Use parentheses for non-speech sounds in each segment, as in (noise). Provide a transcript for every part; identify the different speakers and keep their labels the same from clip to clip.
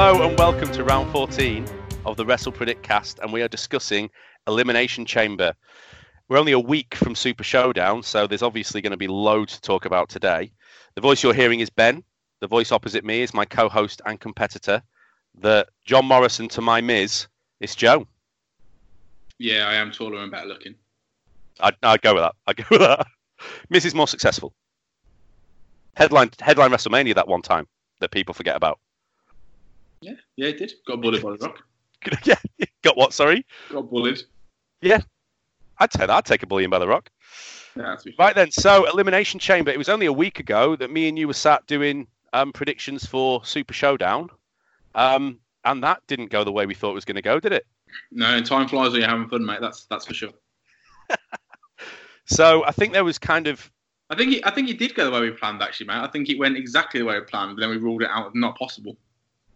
Speaker 1: Hello and welcome to round 14 of the Wrestle Predict cast, and we are discussing Elimination Chamber. We're only a week from Super Showdown, so there's obviously going to be loads to talk about today. The voice you're hearing is Ben. The voice opposite me is my co host and competitor. The John Morrison to my Miz is Joe.
Speaker 2: Yeah, I am taller and better looking.
Speaker 1: I'd, I'd go with that. I'd go with that. Miz is more successful. Headline headline WrestleMania that one time that people forget about.
Speaker 2: Yeah, yeah, it did. Got bullied by the Rock. (laughs)
Speaker 1: yeah, got what? Sorry.
Speaker 2: Got bullied.
Speaker 1: Yeah, I'd say that. I'd take a bullion by the Rock.
Speaker 2: Yeah,
Speaker 1: right then. So Elimination Chamber. It was only a week ago that me and you were sat doing um, predictions for Super Showdown, um, and that didn't go the way we thought it was going to go, did it?
Speaker 2: No, time flies when you're having fun, mate. That's that's for sure. (laughs)
Speaker 1: so I think there was kind of.
Speaker 2: I think it, I think it did go the way we planned, actually, mate. I think it went exactly the way we planned, but then we ruled it out as not possible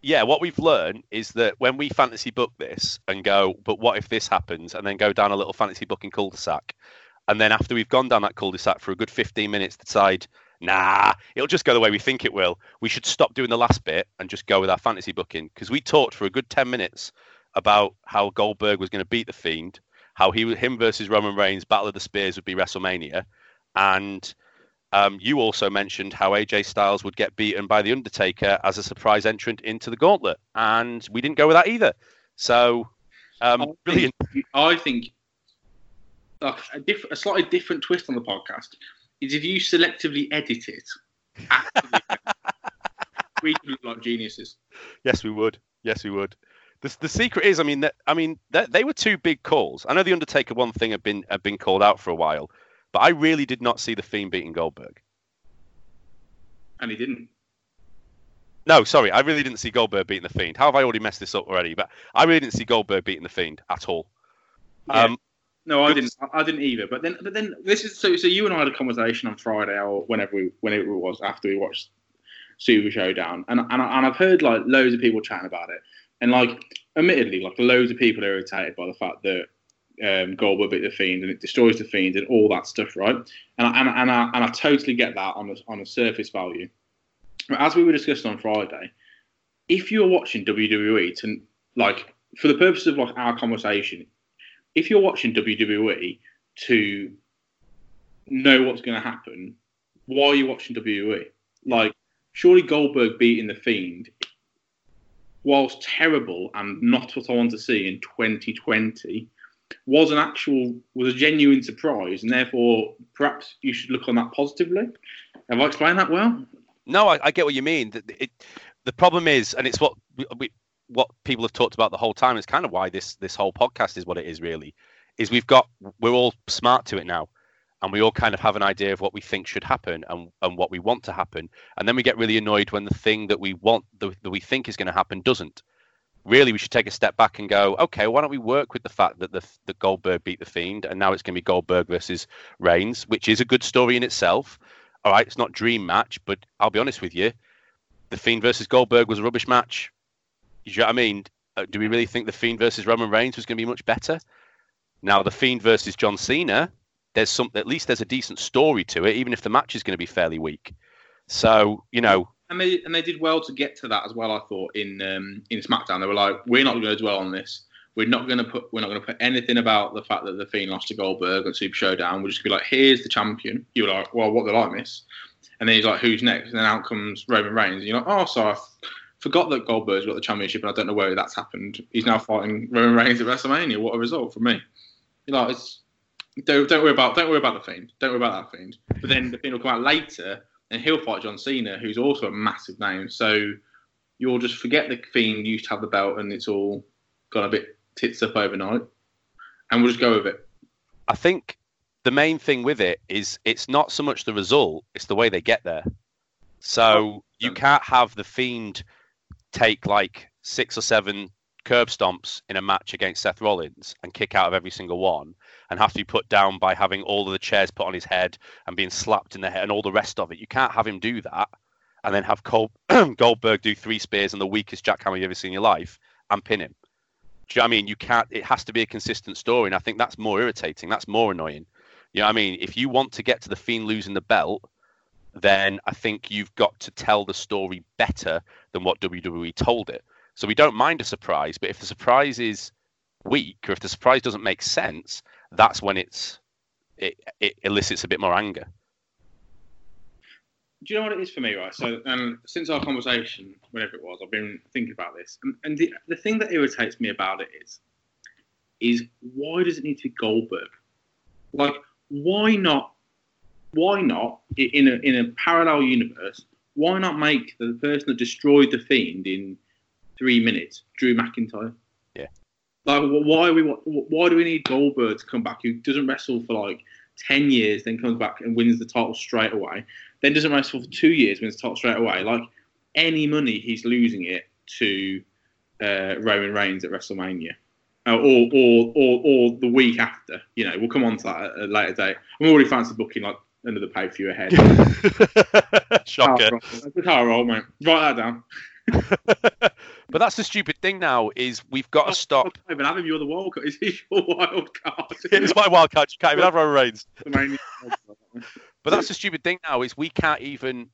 Speaker 1: yeah, what we've learned is that when we fantasy book this and go, but what if this happens, and then go down a little fantasy booking cul-de-sac, and then after we've gone down that cul-de-sac for a good 15 minutes, decide, nah, it'll just go the way we think it will. We should stop doing the last bit and just go with our fantasy booking because we talked for a good 10 minutes about how Goldberg was going to beat the Fiend, how he him versus Roman Reigns, Battle of the Spears would be WrestleMania, and um, you also mentioned how AJ Styles would get beaten by The Undertaker as a surprise entrant into the gauntlet, and we didn't go with that either. So, um,
Speaker 2: I
Speaker 1: brilliant.
Speaker 2: Think, I think a, diff- a, slightly different twist on the podcast is if you selectively edit it. (laughs) we look like geniuses.
Speaker 1: Yes, we would. Yes, we would. The, the secret is, I mean, that, I mean, that, they were two big calls. I know the Undertaker one thing had been had been called out for a while, but I really did not see the Fiend beating Goldberg.
Speaker 2: And he didn't.
Speaker 1: No, sorry, I really didn't see Goldberg beating the Fiend. How have I already messed this up already? But I really didn't see Goldberg beating the Fiend at all.
Speaker 2: Yeah. Um, no, I didn't. I didn't either. But then, but then this is so. So you and I had a conversation on Friday or whenever we, whenever it was after we watched Super Showdown, and and, I, and I've heard like loads of people chatting about it, and like, admittedly, like loads of people are irritated by the fact that um, Goldberg beat the Fiend and it destroys the Fiend and all that stuff, right? And I, and, and I, and I totally get that on a, on a surface value. But as we were discussing on Friday, if you're watching WWE to like for the purpose of like our conversation, if you're watching WWE to know what's going to happen, why are you watching WWE? Like, surely Goldberg beating the Fiend, whilst terrible and not what I want to see in 2020, was an actual was a genuine surprise, and therefore perhaps you should look on that positively. Have I explained that well?
Speaker 1: No, I, I get what you mean. It, it, the problem is, and it's what we, what people have talked about the whole time. Is kind of why this this whole podcast is what it is. Really, is we've got we're all smart to it now, and we all kind of have an idea of what we think should happen and and what we want to happen, and then we get really annoyed when the thing that we want that, that we think is going to happen doesn't really we should take a step back and go, okay, why don't we work with the fact that the, the Goldberg beat the Fiend, and now it's going to be Goldberg versus Reigns, which is a good story in itself. All right, it's not dream match, but I'll be honest with you, the Fiend versus Goldberg was a rubbish match. You know what I mean? Uh, do we really think the Fiend versus Roman Reigns was going to be much better? Now the Fiend versus John Cena, there's some at least there's a decent story to it, even if the match is going to be fairly weak. So you know,
Speaker 2: and they and they did well to get to that as well. I thought in um, in SmackDown they were like, we're not going to dwell on this. We're not going to put we're not going to put anything about the fact that the Fiend lost to Goldberg on Super Showdown. We're just going to be like, here's the champion. You're like, well, what did I miss? And then he's like, who's next? And then out comes Roman Reigns. And you're like, oh, sorry, I forgot that Goldberg's got the championship, and I don't know where that's happened. He's now fighting Roman Reigns at WrestleMania. What a result for me! You're like, it's don't don't worry about don't worry about the Fiend. Don't worry about that Fiend. But then the Fiend will come out later and he'll fight John Cena, who's also a massive name. So you'll just forget the Fiend used to have the belt, and it's all gone a bit tits up overnight, and we'll just go with it.
Speaker 1: I think the main thing with it is it's not so much the result; it's the way they get there. So oh, you um, can't have the Fiend take like six or seven curb stomps in a match against Seth Rollins and kick out of every single one and have to be put down by having all of the chairs put on his head and being slapped in the head and all the rest of it. You can't have him do that and then have Col- (clears throat) Goldberg do three spears and the weakest jackhammer you've ever seen in your life and pin him. Do you know I mean? You can't. It has to be a consistent story, and I think that's more irritating. That's more annoying. You know I mean? If you want to get to the Fiend losing the belt, then I think you've got to tell the story better than what WWE told it. So we don't mind a surprise, but if the surprise is weak or if the surprise doesn't make sense, that's when it's it, it elicits a bit more anger.
Speaker 2: Do you know what it is for me, right? So, um, since our conversation, whenever it was, I've been thinking about this, and, and the the thing that irritates me about it is, is why does it need to be Goldberg? Like, why not? Why not in a in a parallel universe? Why not make the person that destroyed the Fiend in three minutes, Drew McIntyre?
Speaker 1: Yeah.
Speaker 2: Like, why we why do we need Goldberg to come back? Who doesn't wrestle for like ten years, then comes back and wins the title straight away, then doesn't wrestle for two years, wins the title straight away. Like any money, he's losing it to uh, Roman Reigns at WrestleMania. Uh, or, or, or, or the week after. You know, we'll come on to that at a later date. I'm already fantasy booking like another pay per view ahead. (laughs)
Speaker 1: Shocker.
Speaker 2: That's how I roll, mate. Write that down. (laughs)
Speaker 1: but that's the stupid thing now is we've got to oh, stop.
Speaker 2: I can't even have him. You're the wild card. (laughs) Is he your wild card? (laughs)
Speaker 1: it's my wild card. You can't even have Roman Reigns. (laughs) but that's the stupid thing now is we can't even.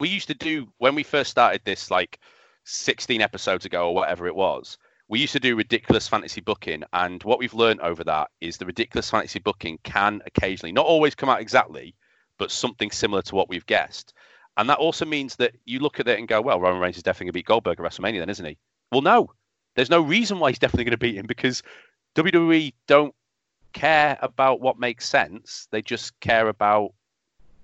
Speaker 1: We used to do when we first started this, like 16 episodes ago or whatever it was. We used to do ridiculous fantasy booking, and what we've learned over that is the ridiculous fantasy booking can occasionally, not always come out exactly, but something similar to what we've guessed. And that also means that you look at it and go, well, Roman Reigns is definitely going to beat Goldberg at WrestleMania, then, isn't he? Well, no. There's no reason why he's definitely going to beat him because WWE don't care about what makes sense. They just care about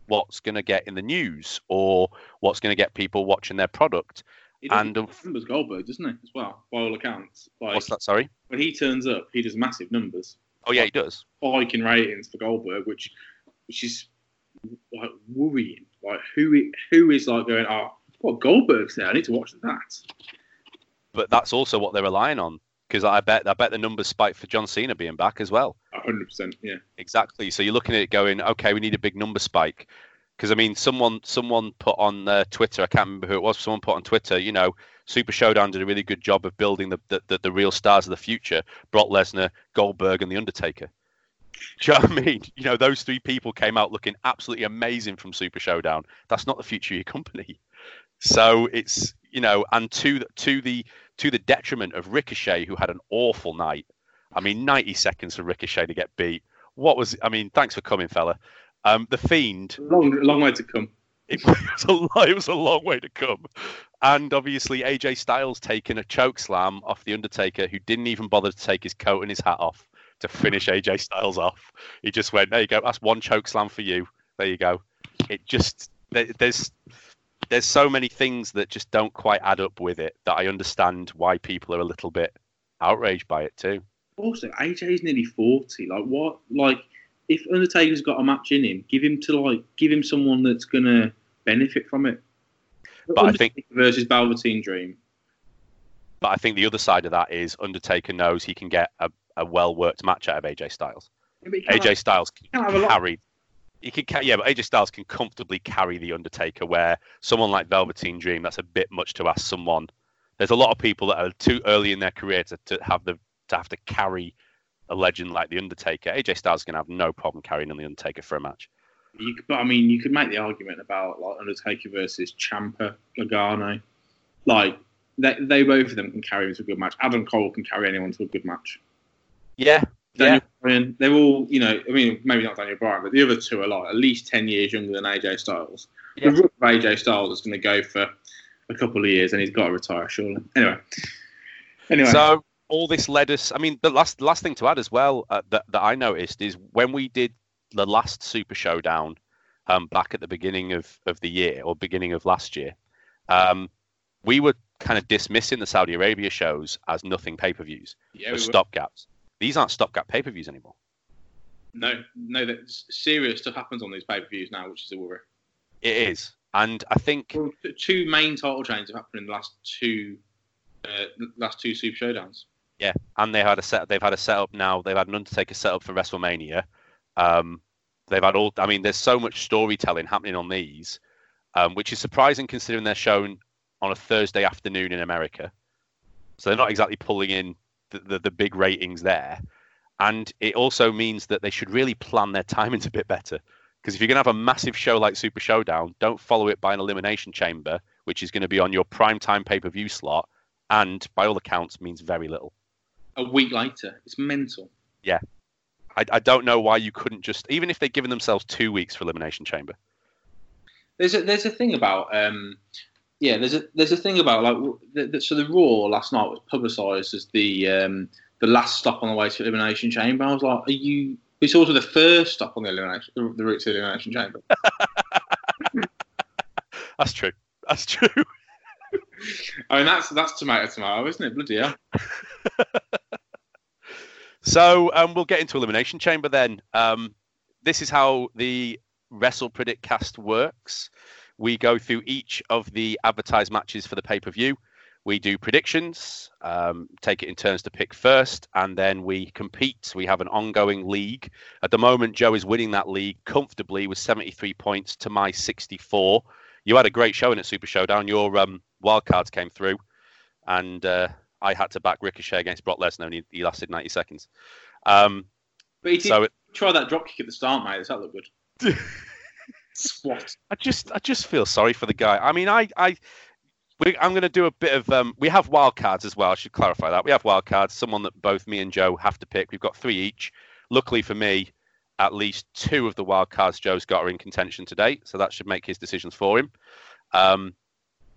Speaker 1: what's going to get in the news or what's going to get people watching their product.
Speaker 2: and um, numbers Goldberg, doesn't he, as well, by all accounts?
Speaker 1: Like, what's that? Sorry.
Speaker 2: When he turns up, he does massive numbers.
Speaker 1: Oh yeah, he does.
Speaker 2: Spike in ratings for Goldberg, which which is like worrying. Like who who is like going, oh, what Goldberg's there? I need to watch that.
Speaker 1: But that's also what they're relying on because I bet I bet the numbers spike for John Cena being back as well.
Speaker 2: hundred percent, yeah.
Speaker 1: Exactly. So you're looking at it going, okay, we need a big number spike. Because I mean, someone someone put on uh, Twitter, I can't remember who it was. Someone put on Twitter, you know, Super Showdown did a really good job of building the the, the, the real stars of the future: Brock Lesnar, Goldberg, and the Undertaker. (laughs) Do you know what I mean? You know, those three people came out looking absolutely amazing from Super Showdown. That's not the future of your company. So it's you know, and to to the to the detriment of Ricochet, who had an awful night. I mean, 90 seconds for Ricochet to get beat. What was? I mean, thanks for coming, fella. Um, the Fiend.
Speaker 2: Long, long way to come.
Speaker 1: It (laughs) was, a, it was a long way to come. And obviously, AJ Styles taking a choke slam off The Undertaker, who didn't even bother to take his coat and his hat off to finish AJ Styles off. He just went, "There you go. That's one choke slam for you. There you go." It just there's there's so many things that just don't quite add up with it that I understand why people are a little bit outraged by it too.
Speaker 2: Also, AJ is nearly forty. Like what? Like if Undertaker's got a match in him, give him to like give him someone that's gonna benefit from it.
Speaker 1: But Undertaker I think
Speaker 2: versus Velveteen Dream.
Speaker 1: But I think the other side of that is Undertaker knows he can get a a well worked match out of AJ Styles. Yeah, AJ have, Styles can carry. He can, yeah, but AJ Styles can comfortably carry the Undertaker. Where someone like Velveteen Dream, that's a bit much to ask someone. There's a lot of people that are too early in their career to, to have the to have to carry a legend like the Undertaker. AJ Styles can have no problem carrying on the Undertaker for a match.
Speaker 2: You, but I mean, you could make the argument about like Undertaker versus Ciampa Gargano. Like they, they both of them can carry him to a good match. Adam Cole can carry anyone to a good match.
Speaker 1: Yeah.
Speaker 2: Daniel
Speaker 1: yeah.
Speaker 2: Bryan, they're all, you know, I mean, maybe not Daniel Bryan, but the other two are like at least 10 years younger than AJ Styles. Yeah. The rook of AJ Styles is going to go for a couple of years and he's got to retire, surely. Anyway. Anyway.
Speaker 1: So all this led us, I mean, the last last thing to add as well uh, that, that I noticed is when we did the last Super Showdown um, back at the beginning of, of the year or beginning of last year, um, we were kind of dismissing the Saudi Arabia shows as nothing pay per views, yeah, as stopgaps. These aren't stopgap pay per views anymore.
Speaker 2: No, no, that serious stuff happens on these pay per views now, which is a worry.
Speaker 1: It is, and I think
Speaker 2: well, two main title changes have happened in the last two, uh, last two Super Showdowns.
Speaker 1: Yeah, and they had a set. They've had a setup now. They've had an Undertaker setup for WrestleMania. Um, they've had all. I mean, there's so much storytelling happening on these, um, which is surprising considering they're shown on a Thursday afternoon in America. So they're not exactly pulling in the, the, the big ratings there. And it also means that they should really plan their timings (laughs) a bit better. Because if you're going to have a massive show like Super Showdown, don't follow it by an elimination chamber, which is going to be on your prime time pay per view slot and by all accounts means very little.
Speaker 2: A week later, it's mental.
Speaker 1: Yeah, I, I don't know why you couldn't just even if they'd given themselves two weeks for elimination chamber.
Speaker 2: There's a there's a thing about um, yeah there's a there's a thing about like the, the, so the Raw last night was publicised as the um, the last stop on the way to elimination chamber. I was like, are you? It's also the first stop on the elimination the route to elimination chamber. (laughs)
Speaker 1: That's true. That's true. (laughs)
Speaker 2: I mean, that's that's tomato tomato, isn't it? Bloody hell. (laughs)
Speaker 1: so um, we'll get into elimination chamber then. Um, this is how the Wrestle Predict cast works. We go through each of the advertised matches for the pay per view. We do predictions, um, take it in turns to pick first, and then we compete. We have an ongoing league. At the moment, Joe is winning that league comfortably with 73 points to my 64 you had a great showing at Super Showdown. Your um, wildcards came through, and uh, I had to back Ricochet against Brock Lesnar, and he, he lasted 90 seconds. Um,
Speaker 2: but he did so it, try that drop kick at the start, mate. Does that look good? (laughs)
Speaker 1: I just, I just feel sorry for the guy. I mean, I, I, we, I'm going to do a bit of. Um, we have wildcards as well. I should clarify that we have wildcards. Someone that both me and Joe have to pick. We've got three each. Luckily for me, at least two of the wild cards Joe's got are in contention today, so that should make his decisions for him. Um,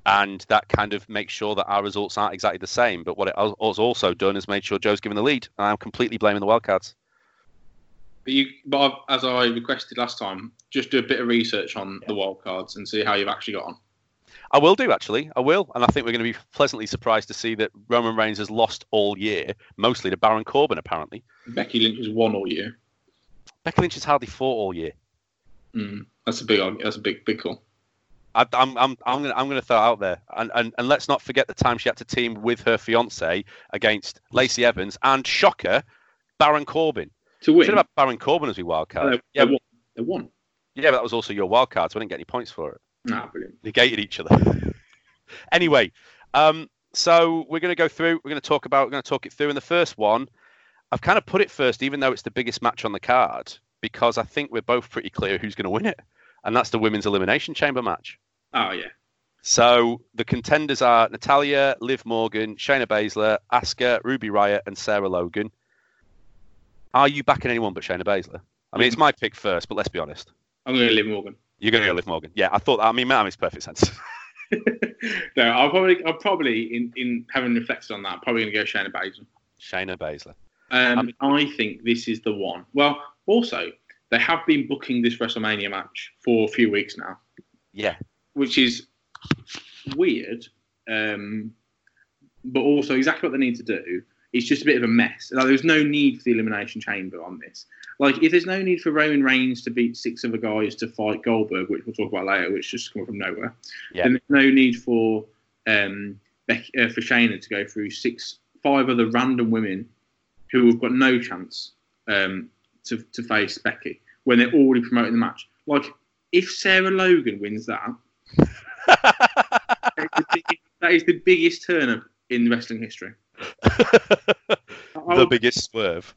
Speaker 1: and that kind of makes sure that our results aren't exactly the same. But what it has also done is made sure Joe's given the lead. I'm completely blaming the wildcards.
Speaker 2: But you, but I've, as I requested last time, just do a bit of research on yeah. the wildcards and see how you've actually got on.
Speaker 1: I will do actually. I will, and I think we're going to be pleasantly surprised to see that Roman Reigns has lost all year, mostly to Baron Corbin apparently.
Speaker 2: Becky Lynch has won all year.
Speaker 1: Becky Lynch has hardly fought all year.
Speaker 2: Mm, that's a big. That's a big, big call.
Speaker 1: I, am I'm, I'm gonna, I'm gonna throw out there, and, and, and let's not forget the time she had to team with her fiance against Lacey Evans and shocker, Baron Corbin.
Speaker 2: To win.
Speaker 1: Should have Baron Corbin as we wild card.
Speaker 2: They, yeah, they won. they won.
Speaker 1: Yeah, but that was also your wild card, so I didn't get any points for it.
Speaker 2: Nah, brilliant.
Speaker 1: Negated each other. (laughs) anyway, um, so we're going to go through. We're going to talk about. We're going to talk it through. In the first one, I've kind of put it first, even though it's the biggest match on the card, because I think we're both pretty clear who's going to win it, and that's the women's elimination chamber match.
Speaker 2: Oh yeah.
Speaker 1: So the contenders are Natalya, Liv Morgan, Shayna Baszler, Asuka, Ruby Riott, and Sarah Logan. Are you backing anyone but Shayna Baszler? I mean, it's my pick first, but let's be honest.
Speaker 2: I'm going to Liv Morgan.
Speaker 1: You're going to go Liv Morgan. Yeah, I thought. I mean, that makes perfect sense. (laughs) (laughs)
Speaker 2: no, I'll probably, I'll probably, in, in having reflected on that, I'm probably going to go Shayna Baszler.
Speaker 1: Shayna Baszler.
Speaker 2: Um, I, I think this is the one. Well, also they have been booking this WrestleMania match for a few weeks now.
Speaker 1: Yeah,
Speaker 2: which is weird, um, but also exactly what they need to do. It's just a bit of a mess. Like, there's no need for the elimination chamber on this. Like, if there's no need for Roman Reigns to beat six other guys to fight Goldberg, which we'll talk about later, which just come from nowhere, yeah. then there's no need for um, Becky, uh, for Shayna to go through six, five other random women who have got no chance um, to, to face Becky when they're already promoting the match. Like, if Sarah Logan wins that, (laughs) that, is biggest, that is the biggest turn up in wrestling history. (laughs)
Speaker 1: the would, biggest swerve.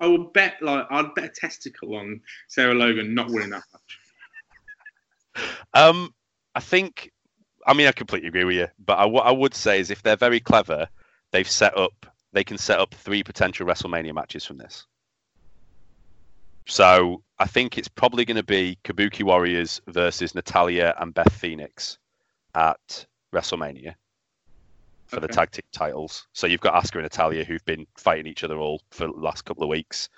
Speaker 2: I would bet, like, I'd bet a testicle on Sarah Logan not winning that match.
Speaker 1: Um, I think, I mean, I completely agree with you, but I, what I would say is if they're very clever, they've set up, they can set up three potential WrestleMania matches from this. So I think it's probably going to be Kabuki Warriors versus Natalya and Beth Phoenix at WrestleMania for okay. the tag team titles. So you've got Asuka and Natalya who've been fighting each other all for the last couple of weeks,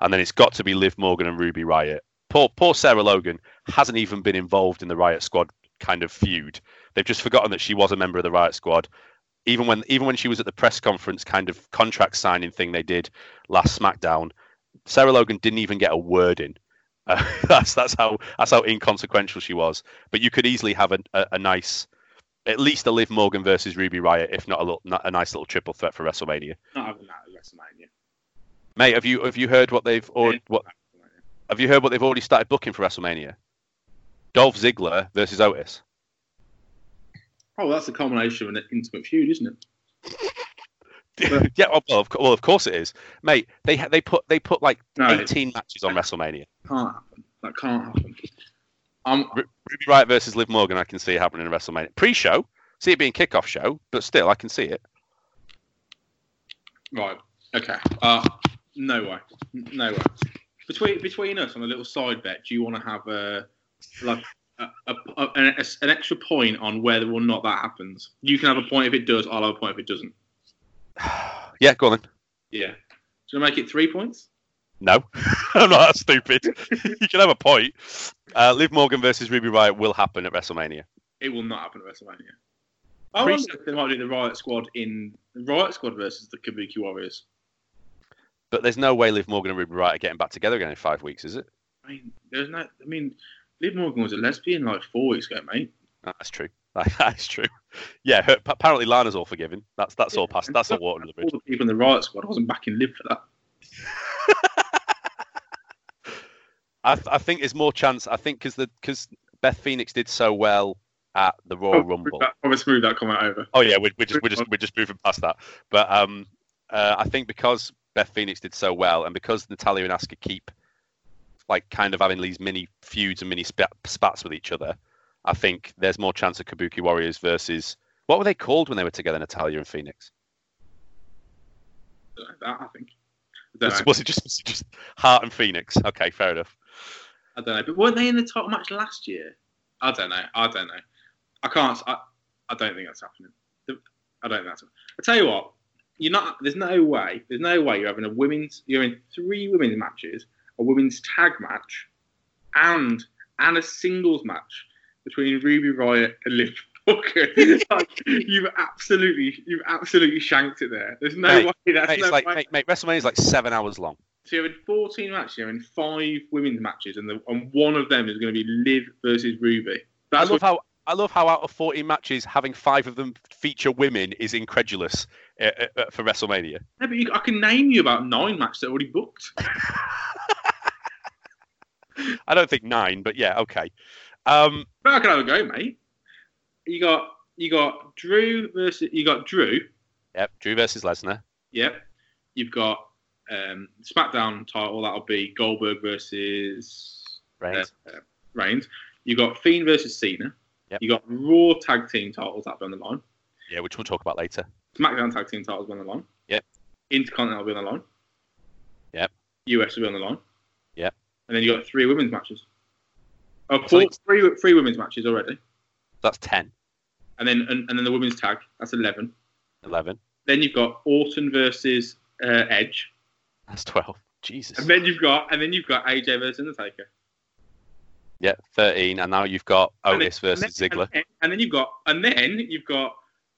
Speaker 1: and then it's got to be Liv Morgan and Ruby Riott. Poor, poor Sarah Logan hasn't even been involved in the Riott Squad kind of feud. They've just forgotten that she was a member of the Riott Squad. Even when even when she was at the press conference kind of contract signing thing they did last SmackDown, Sarah Logan didn't even get a word in. Uh, (laughs) that's that's how that's how inconsequential she was. But you could easily have a, a, a, nice, at least a Liv Morgan versus Ruby Riott, if not a little, not a nice little triple threat for WrestleMania.
Speaker 2: Not having that at WrestleMania.
Speaker 1: Mate, have you have you heard what they've or what? Have you heard what they've already started booking for WrestleMania? Dolph Ziggler versus Otis.
Speaker 2: Oh, that's a combination of an intimate feud, isn't it? (laughs)
Speaker 1: yeah, well of, well, of course it is, mate. They they put they put like no, eighteen matches on WrestleMania.
Speaker 2: Can't happen. That can't happen. Um,
Speaker 1: Ruby Riott versus Liv Morgan. I can see it happening in WrestleMania pre-show. See it being kickoff show, but still, I can see it.
Speaker 2: Right. Okay. Uh, no way. No way. Between between us on a little side bet, do you want to have a like a, a, a, an, an extra point on whether or not that happens? You can have a point if it does. I'll have a point if it doesn't. (sighs)
Speaker 1: yeah, go on then.
Speaker 2: Yeah. Do you make it three points?
Speaker 1: No, (laughs) I'm not that stupid. you can have a point. Uh, Liv Morgan versus Ruby Riott will happen at WrestleMania.
Speaker 2: It will not happen at WrestleMania. I wonder if they might do the Riott Squad in Riott Squad versus the Kabuki Warriors.
Speaker 1: But there's no way Liv Morgan and Ruby Riott are getting back together again in five weeks, is it?
Speaker 2: I mean, there's no. I mean, Liv Morgan was a lesbian like four weeks ago, mate.
Speaker 1: That's true. (laughs) That's true. Yeah, her, apparently Lana's all forgiven. That's that's yeah, all past. That's all water under the bridge.
Speaker 2: All the people in the Riott Squad wasn't backing Liv for that.
Speaker 1: I, I think there's more chance. I think because the because Beth Phoenix did so well at the Royal
Speaker 2: oh,
Speaker 1: Rumble.
Speaker 2: I will smooth that comment over.
Speaker 1: Oh yeah, we're, we're just we're just (laughs) we're just moving past that. But um, uh, I think because Beth Phoenix did so well, and because Natalya and Asuka keep like kind of having these mini feuds and mini spat, spats with each other, I think there's more chance of Kabuki Warriors versus what were they called when they were together, Natalya and Phoenix?
Speaker 2: That I think.
Speaker 1: Was, was, it just was it just Hart and Phoenix? Okay, fair enough.
Speaker 2: I don't know, but weren't they in the top match last year? I don't know. I don't know. I can't. I, I don't think that's happening. I don't think that's. Happening. I tell you what. You're not. There's no way. There's no way you're having a women's. You're in three women's matches, a women's tag match, and and a singles match between Ruby Riott and Liv Morgan. (laughs) like, you've absolutely, you've absolutely shanked it there. There's no
Speaker 1: mate,
Speaker 2: way. That's
Speaker 1: mate,
Speaker 2: no
Speaker 1: like,
Speaker 2: way.
Speaker 1: Mate, mate, WrestleMania is like seven hours long.
Speaker 2: So you're in 14 matches, you're in five women's matches, and the, and one of them is going to be Liv versus Ruby.
Speaker 1: That's I love how I love how out of 14 matches, having five of them feature women is incredulous uh, uh, for WrestleMania.
Speaker 2: Yeah, but you, I can name you about nine matches that are already booked. (laughs) (laughs)
Speaker 1: I don't think nine, but yeah, okay. Um,
Speaker 2: but I can have a go, mate. You got you got Drew versus you got Drew.
Speaker 1: Yep, Drew versus Lesnar.
Speaker 2: Yep. You've got um, SmackDown title. That'll be Goldberg versus
Speaker 1: Reigns.
Speaker 2: Uh, uh, Reigns. You got Fiend versus Cena.
Speaker 1: Yep.
Speaker 2: You got Raw tag team titles that'll be on the line.
Speaker 1: Yeah, which we'll talk about later.
Speaker 2: SmackDown tag team titles will be on the line.
Speaker 1: Yep.
Speaker 2: Intercontinental will be on the line.
Speaker 1: Yep.
Speaker 2: US will be on the line.
Speaker 1: Yep.
Speaker 2: And then you got three women's matches. Oh, four, three, three women's matches already.
Speaker 1: That's ten.
Speaker 2: And then and, and then the women's tag. That's eleven.
Speaker 1: Eleven.
Speaker 2: Then you've got Orton versus uh, Edge.
Speaker 1: That's twelve. Jesus.
Speaker 2: And then you've got and then you've got AJ versus Undertaker.
Speaker 1: Yeah, thirteen, and now you've got Otis then, versus
Speaker 2: and
Speaker 1: then, Ziggler.
Speaker 2: And, and, then you've got and then you've got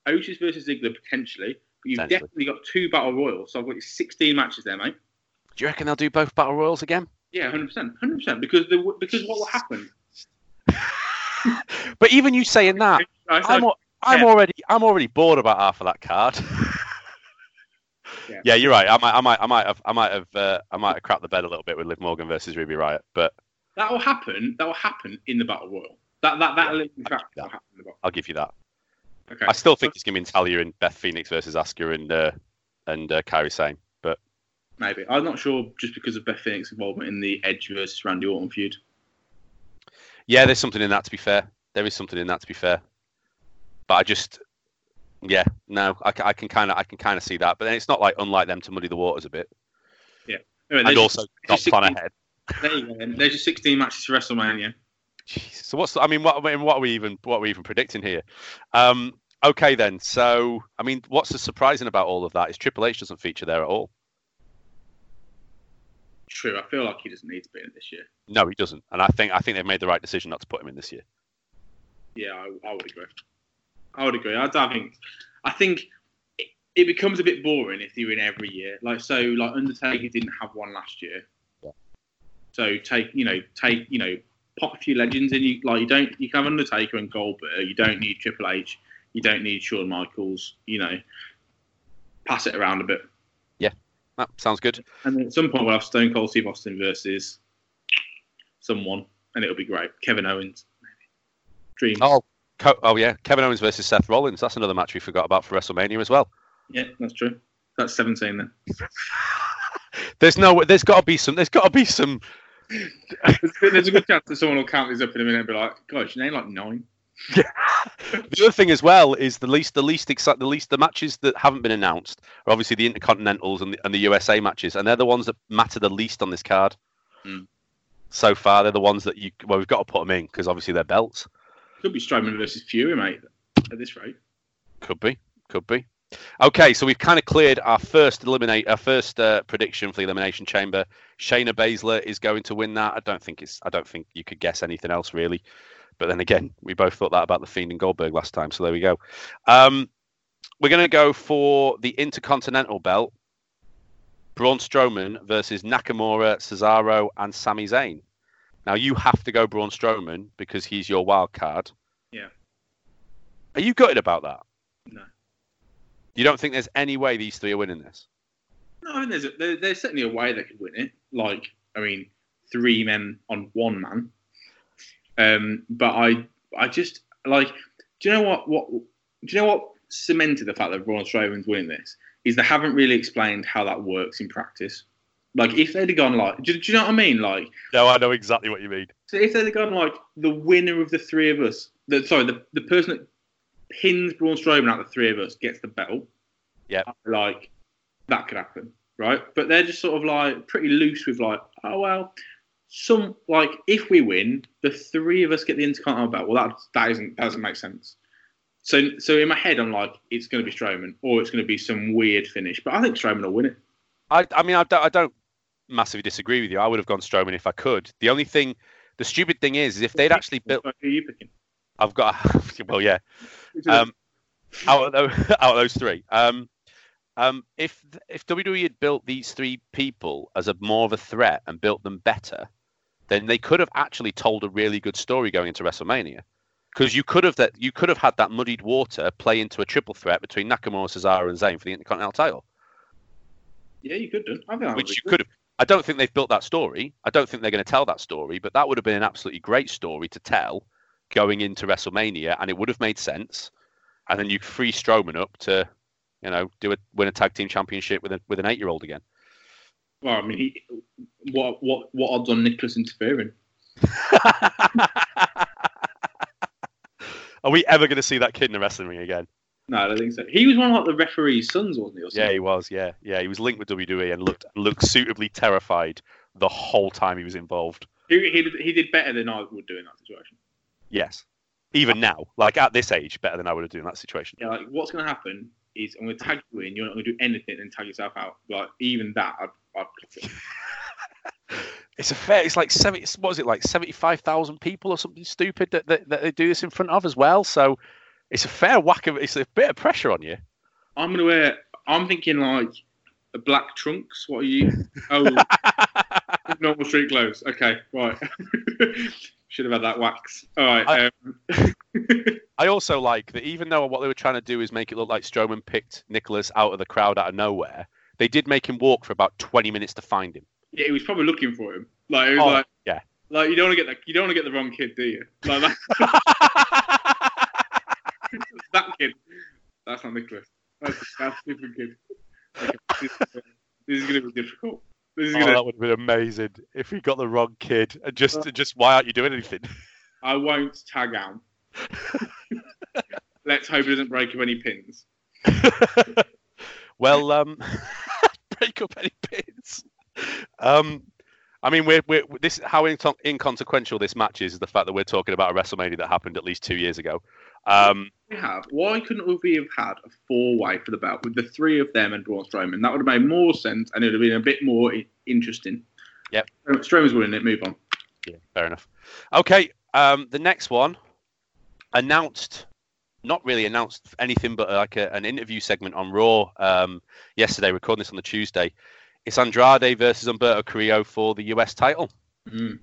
Speaker 2: Otis versus Ziggler potentially, but you've definitely got two battle royals. So I've got sixteen matches there, mate.
Speaker 1: Do you reckon they'll do both battle royals again?
Speaker 2: Yeah, hundred percent, hundred percent. Because the because what will happen? (laughs)
Speaker 1: but even you saying that, I'm, I'm already I'm already bored about half of that card. (laughs) yeah. yeah. you're right. I might I might I might have I might have uh, I might have crapped the bed a little bit with Liv Morgan versus Ruby Riott, but
Speaker 2: that will happen. That will happen in the battle royal. That that that, yeah, fact, will happen in the battle.
Speaker 1: I'll give you that. Okay. I still think it's going to be Talia and Beth Phoenix versus Asuka and uh, and uh, Kairi Sane, but
Speaker 2: maybe I'm not sure just because of Beth Phoenix's involvement in the Edge versus Randy Orton feud.
Speaker 1: Yeah, there's something in that. To be fair, there is something in that. To be fair, but I just, yeah, no, I, I can kind of, I can kind of see that. But then it's not like unlike them to muddy the waters a bit.
Speaker 2: Yeah,
Speaker 1: anyway, and also not plan ahead.
Speaker 2: There you go. There's your 16 matches for WrestleMania.
Speaker 1: Jeez. So what's I mean what I mean what are we even what are we even predicting here? Um, okay then. So I mean what's the surprising about all of that is Triple H doesn't feature there at all.
Speaker 2: True. I feel like he doesn't need to be in it this year.
Speaker 1: No, he doesn't. And I think I think they've made the right decision not to put him in this year.
Speaker 2: Yeah, I, I would agree. I would agree. I, I think I think it, it becomes a bit boring if you're in every year. Like so, like Undertaker didn't have one last year. So take you know take you know pop a few legends in. You like you don't you can have Undertaker and Goldberg. You don't need Triple H. You don't need Shawn Michaels. You know, pass it around a bit.
Speaker 1: Yeah, that sounds good.
Speaker 2: And at some point we'll have Stone Cold Steve Austin versus someone, and it'll be great. Kevin Owens, maybe. Dreams.
Speaker 1: Oh, oh yeah, Kevin Owens versus Seth Rollins. That's another match we forgot about for WrestleMania as well.
Speaker 2: Yeah, that's true. That's seventeen then. (laughs)
Speaker 1: there's no. There's got to be some. There's got to be some
Speaker 2: there's a good chance that someone will count these up in a minute and be like, "Gosh, you name like nine.
Speaker 1: Yeah. the other thing as well is the least, the least, exci- the least, the matches that haven't been announced are obviously the Intercontinentals and the, and the USA matches, and they're the ones that matter the least on this card.
Speaker 2: Mm.
Speaker 1: So far, they're the ones that you well, we've got to put them in because obviously they're belts.
Speaker 2: Could be Strowman versus Fury, mate. At this rate,
Speaker 1: could be, could be. Okay, so we've kind of cleared our first eliminate, our first uh, prediction for the elimination chamber. Shayna Baszler is going to win that. I don't think it's. I don't think you could guess anything else really. But then again, we both thought that about the Fiend and Goldberg last time, so there we go. Um, we're going to go for the Intercontinental belt. Braun Strowman versus Nakamura, Cesaro, and Sami Zayn. Now you have to go Braun Strowman because he's your wild card.
Speaker 2: Yeah.
Speaker 1: Are you gutted about that?
Speaker 2: No.
Speaker 1: You don't think there's any way these three are winning this?
Speaker 2: No, I mean, there's, a, there, there's certainly a way they could win it. Like, I mean, three men on one man. Um, but I, I just like. Do you know what? What? Do you know what cemented the fact that Braun Strowman's winning this? Is they haven't really explained how that works in practice. Like, if they'd have gone like, do, do you know what I mean? Like,
Speaker 1: no, I know exactly what you mean.
Speaker 2: So if they'd have gone like the winner of the three of us, the, sorry, the the person that pins Braun Strowman out of the three of us gets the belt.
Speaker 1: Yeah.
Speaker 2: Like that could happen, right? But they're just sort of like pretty loose with like, oh well, some like if we win, the three of us get the Intercontinental belt. Well, that that isn't that doesn't make sense. So so in my head, I'm like, it's going to be Strowman or it's going to be some weird finish. But I think Strowman will win it.
Speaker 1: I I mean I don't, I don't massively disagree with you. I would have gone Strowman if I could. The only thing, the stupid thing is, is if they'd actually built.
Speaker 2: Who are you picking?
Speaker 1: I've got (laughs) well, yeah. Um, out of those, (laughs) out of those three, um, um, if if WWE had built these three people as a more of a threat and built them better, then they could have actually told a really good story going into WrestleMania. Because you could have that you could have had that muddied water play into a triple threat between Nakamura, Cesaro, and Zayn for the Intercontinental title.
Speaker 2: Yeah, you could do. I think
Speaker 1: which you could have. I don't think they've built that story. I don't think they're going to tell that story, but that would have been an absolutely great story to tell going into WrestleMania, and it would have made sense. And then you free Strowman up to, you know, do a win a tag team championship with a, with an eight year old again.
Speaker 2: Well, I mean, he, what what what odds on Nicholas interfering? (laughs)
Speaker 1: Are we ever going to see that kid in the wrestling ring again?
Speaker 2: No, I don't think so. He was one of like, the referee's sons, wasn't
Speaker 1: he? yeah, he was. Yeah, yeah, he was linked with WWE and looked looked suitably terrified the whole time he was involved.
Speaker 2: He, he, did, he did better than I would do in that situation.
Speaker 1: Yes, even now, like at this age, better than I would have done in that situation.
Speaker 2: Yeah, like what's going to happen is I'm going to tag you in. You're not going to do anything and tag yourself out. Like even that, I'd, I'd it. (laughs)
Speaker 1: it's a fair. It's like seventy. What is it like? Seventy-five thousand people or something stupid that, that that they do this in front of as well. So it's a fair whack of. It's a bit of pressure on you.
Speaker 2: I'm going to wear. I'm thinking like a black trunks. What are you? Oh, (laughs) normal street clothes. Okay, right. (laughs) Should have had that wax. All right. I, um. (laughs)
Speaker 1: I also like that even though what they were trying to do is make it look like Strowman picked Nicholas out of the crowd out of nowhere, they did make him walk for about 20 minutes to find him.
Speaker 2: Yeah, he was probably looking for him. Like, it was
Speaker 1: oh,
Speaker 2: like,
Speaker 1: yeah.
Speaker 2: Like you don't want to get the you don't want to get the wrong kid, do you? Like that. Kid. That's not Nicholas. That's, that's a different kid. Okay, this, this is going to be difficult. This is
Speaker 1: oh,
Speaker 2: gonna...
Speaker 1: that would have been amazing if he got the wrong kid. And just, uh, just why aren't you doing anything?
Speaker 2: I won't tag out. (laughs) Let's hope it doesn't break up any pins. (laughs)
Speaker 1: well, um, (laughs) break up any pins. Um, I mean, we're, we're this how inconsequential this match is. Is the fact that we're talking about a WrestleMania that happened at least two years ago. Um,
Speaker 2: we have. Why couldn't we have had a four-way for the belt with the three of them and Braun Strowman? That would have made more sense, and it would have been a bit more interesting.
Speaker 1: Yep.
Speaker 2: Strowman's winning it. Move on.
Speaker 1: Yeah, fair enough. Okay, um, the next one announced, not really announced anything, but like a, an interview segment on Raw um, yesterday. Recording this on the Tuesday. It's Andrade versus Humberto Carrillo for the US title.
Speaker 2: Mm.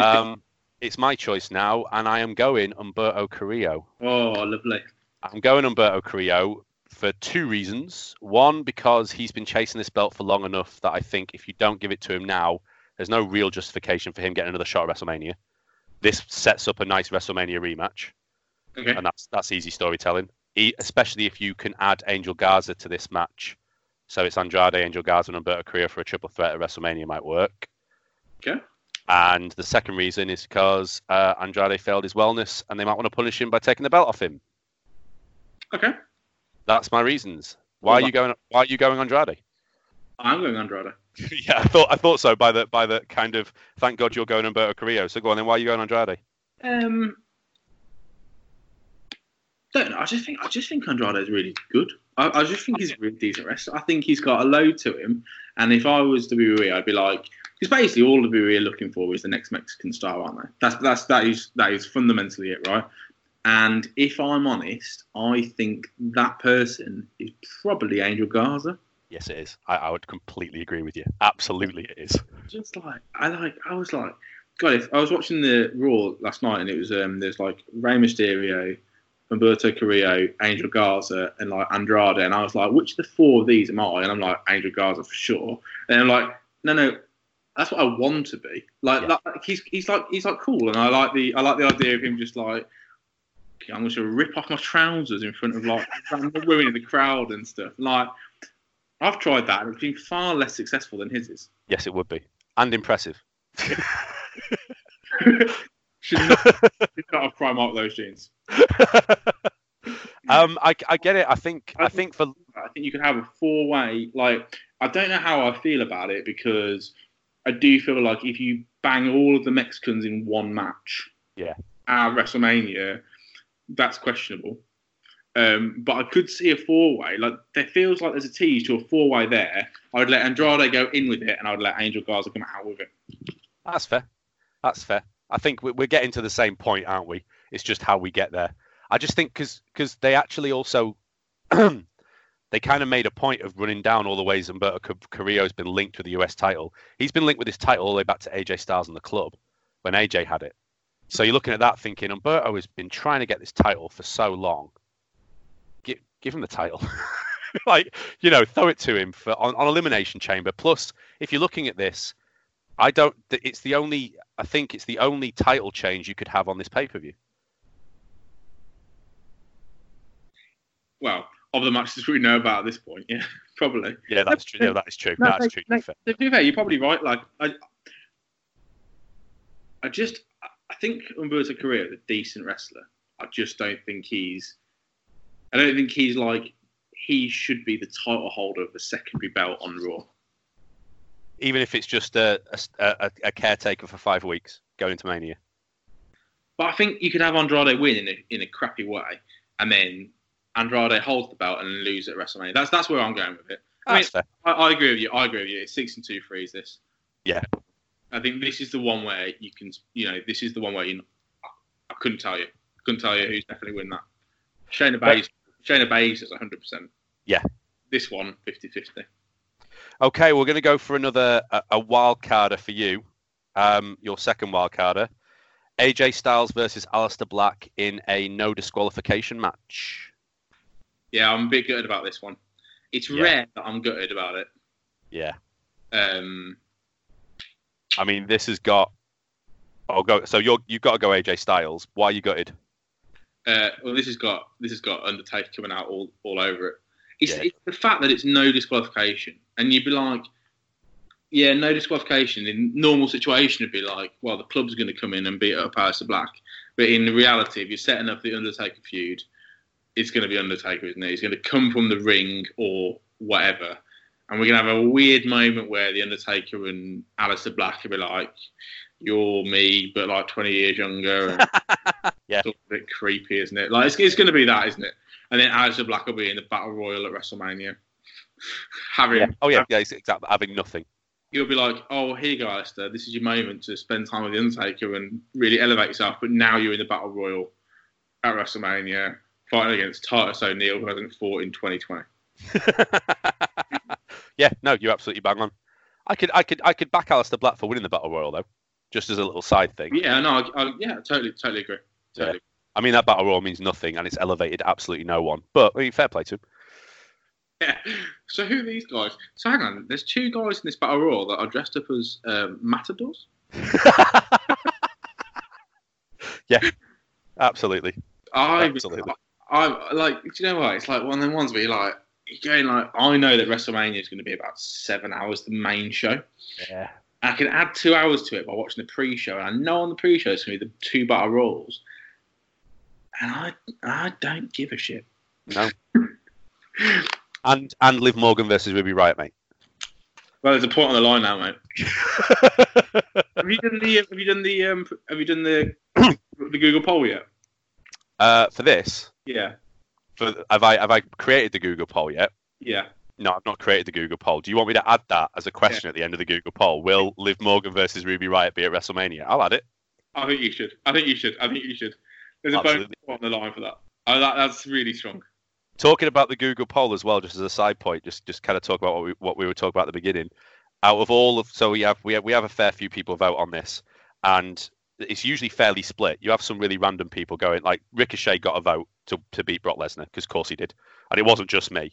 Speaker 1: Um, it's my choice now, and I am going Humberto Carrillo.
Speaker 2: Oh, lovely.
Speaker 1: I'm going Umberto Carrillo for two reasons. One, because he's been chasing this belt for long enough that I think if you don't give it to him now, there's no real justification for him getting another shot at WrestleMania. This sets up a nice WrestleMania rematch,
Speaker 2: okay.
Speaker 1: and that's that's easy storytelling. especially if you can add Angel Garza to this match, so it's Andrade, Angel Garza, and Humberto Carrillo for a triple threat at WrestleMania might work.
Speaker 2: Okay.
Speaker 1: And the second reason is because uh, Andrade failed his wellness, and they might want to punish him by taking the belt off him.
Speaker 2: Okay.
Speaker 1: That's my reasons. Why
Speaker 2: Well,
Speaker 1: are you going? Why are you going Andrade?
Speaker 2: I'm going Andrade. (laughs)
Speaker 1: yeah, I thought I thought so by the by the kind of thank God you're going Humberto Carrillo. So go on then. Why are you going Andrade?
Speaker 2: Um, don't know. I just think I just think Andrade is really good. I, I just think he's a really decent wrestler. I think he's got a load to him. And if I was the WWE, I'd be like, because basically all the WWE are looking for is the next Mexican star, aren't they? That's that's that is that is fundamentally it, right? And if I'm honest, I think that person is probably Angel Garza.
Speaker 1: Yes, it is. I, I would completely agree with you. Absolutely, it is.
Speaker 2: just like I like I was like God if I was watching the Raw last night and it was um there's like Rey Mysterio, Humberto Carrillo, Angel Garza and like Andrade. And I was like which of the four of these am I? And I'm like Angel Garza for sure. And I'm like no no that's what I want to be. Like,
Speaker 1: Yeah.
Speaker 2: like he's he's like he's like cool. And I like the I like the idea of him just like "Okay, I'm gonna rip off my trousers in front of like (laughs) women in the crowd and stuff. Like I've tried that and it's been far less successful than his is.
Speaker 1: Yes, it would be, and impressive. (laughs) (laughs)
Speaker 2: should not, should not have prime out those jeans.
Speaker 1: um, I, I get it. I think I think for
Speaker 2: I think you can have a four way. Like, I don't know how I feel about it because I do feel like if you bang all of the Mexicans in one match,
Speaker 1: Yeah.
Speaker 2: at WrestleMania, that's questionable. Um, but I could see a four way. Like, there feels like there's a tease to a four way there. I would let Andrade go in with it, and I would let Angel Garza come out with it.
Speaker 1: That's fair. That's fair. I think we- we're getting to the same point, aren't we? It's just how we get there. I just think because they actually also (clears throat) they kind of made a point of running down all the ways Humberto Car- Carrillo's been linked with the US title. He's been linked with this title all the way back to AJ Styles and the club when AJ had it. So you're looking at that thinking Humberto has been trying to get this title for so long. Give, give him the title. (laughs) like, you know, throw it to him for on, on Elimination Chamber. Plus, if you're looking at this, I don't. It's the only. I think it's the only title change you could have on this pay per view.
Speaker 2: Well, of the matches we know about at this point, yeah, (laughs) probably.
Speaker 1: Yeah, that's true. No, that is true.
Speaker 2: No,
Speaker 1: that's true. to
Speaker 2: no,
Speaker 1: be fair.
Speaker 2: To be fair, you're probably right. Like, I, I just, I think Humberto Carrillo is a decent wrestler. I just don't think he's, I don't think he's like, he should be the title holder of the secondary belt on Raw.
Speaker 1: Even if it's just a, a, a, caretaker for five weeks going into Mania.
Speaker 2: But I think you could have Andrade win in a, in a crappy way, and then Andrade holds the belt and lose at WrestleMania. That's that's where I'm going with it. I mean, I, I agree with you. I agree with you. It's six and two freeze this.
Speaker 1: Yeah.
Speaker 2: I think this is the one where you can, you know, this is the one where you. I, I couldn't tell you. Couldn't tell you who's definitely win that. Shayna Baszler. Shayna Baszler is 100. percent
Speaker 1: Yeah.
Speaker 2: This one 50-50.
Speaker 1: Okay, we're going to go for another a, a wild carder for you. Um, your second wild carder, AJ Styles versus Aleister Black in a no disqualification match.
Speaker 2: Yeah, I'm a bit gutted about this one. It's
Speaker 1: Yeah.
Speaker 2: rare that I'm gutted about it.
Speaker 1: Yeah,
Speaker 2: Um,
Speaker 1: I mean this has got. I'll go. So you're you've got to go AJ Styles. Why are you gutted?
Speaker 2: Uh, well, this has got this has got Undertaker coming out all, all over it. It's,
Speaker 1: Yeah.
Speaker 2: it's the fact that it's no disqualification, and you'd be like, yeah, no disqualification. In normal situation, it'd be like, well, the club's going to come in and beat up Aleister Black. But in reality, if you're setting up the Undertaker feud, it's going to be Undertaker, isn't it? He's going to come from the ring or whatever, and we're going to have a weird moment where the Undertaker and Aleister Black will be like, "You're me, but like 20 years younger." And
Speaker 1: Yeah. (laughs)
Speaker 2: it's a bit creepy, isn't it? Like it's, it's going to be that, isn't it? And then Aleister Black will be in the Battle Royal at WrestleMania. (laughs) Having,
Speaker 1: Oh yeah, yeah, exactly. Having nothing.
Speaker 2: You'll be like, oh, here you go, Aleister. This is your moment to spend time with the Undertaker and really elevate yourself. But now you're in the Battle Royal at WrestleMania, fighting against Titus O'Neil, who hasn't fought in 2020. (laughs)
Speaker 1: yeah, no, you're absolutely bang on. I could, I could, I could back Aleister Black for winning the Battle Royal though, just as a little side thing.
Speaker 2: Yeah, no, I, I, yeah, totally, totally agree. Totally.
Speaker 1: I mean, that Battle Royal means nothing, and it's elevated absolutely no one. But I mean, fair play to him.
Speaker 2: Yeah. So who are these guys? So hang on, there's two guys in this Battle Royal that are dressed up as um, matadors. (laughs)
Speaker 1: Yeah, absolutely.
Speaker 2: I
Speaker 1: Absolutely.
Speaker 2: I like. Do you know what? It's like one of them ones where you're like, you're going like, I know that WrestleMania is going to be about seven hours, the main show.
Speaker 1: Yeah.
Speaker 2: I can add two hours to it by watching the pre-show, and I know on the pre-show it's going to be the two battle royals, and I I don't give a shit.
Speaker 1: No. and and Liv Morgan versus Ruby Riott, mate.
Speaker 2: Well, there's a point on the line now, mate. (laughs) have you done the Have you done the um, Have you done the the Google poll yet?
Speaker 1: Uh, for this.
Speaker 2: Yeah.
Speaker 1: For have I have I created the Google poll yet?
Speaker 2: Yeah.
Speaker 1: No, I've not created the Google poll. Do you want me to add that as a question yeah. at the end of the Google poll? Will Liv Morgan versus Ruby Riott be at WrestleMania? I'll add it.
Speaker 2: I think you should. I think you should. I think you should. There's a bonus on the line for that. Oh, that. That's really strong.
Speaker 1: Talking about the Google poll as well, just as a side point, just just kind of talk about what we what we were talking about at the beginning. Out of all of, so we have we have we have a fair few people vote on this, and it's usually fairly split. You have some really random people going like Ricochet got a vote to to beat Brock Lesnar because of course he did, and it wasn't just me.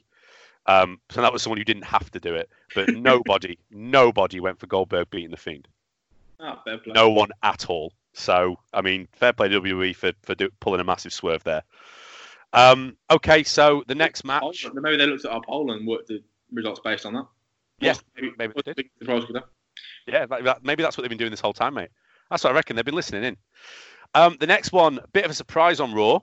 Speaker 1: Um, so that was someone who didn't have to do it, but (laughs) nobody, nobody went for Goldberg beating the Fiend.
Speaker 2: Oh,
Speaker 1: no one at all. So I mean, fair play to WWE for for do, pulling a massive swerve there. Um, okay, so the next match.
Speaker 2: Maybe they looked at our poll and worked the results based on that.
Speaker 1: Yeah, maybe, maybe they did. Yeah, maybe that's what they've been doing this whole time, mate. That's what I reckon. They've been listening in. Um, the next one, bit of a surprise on Raw.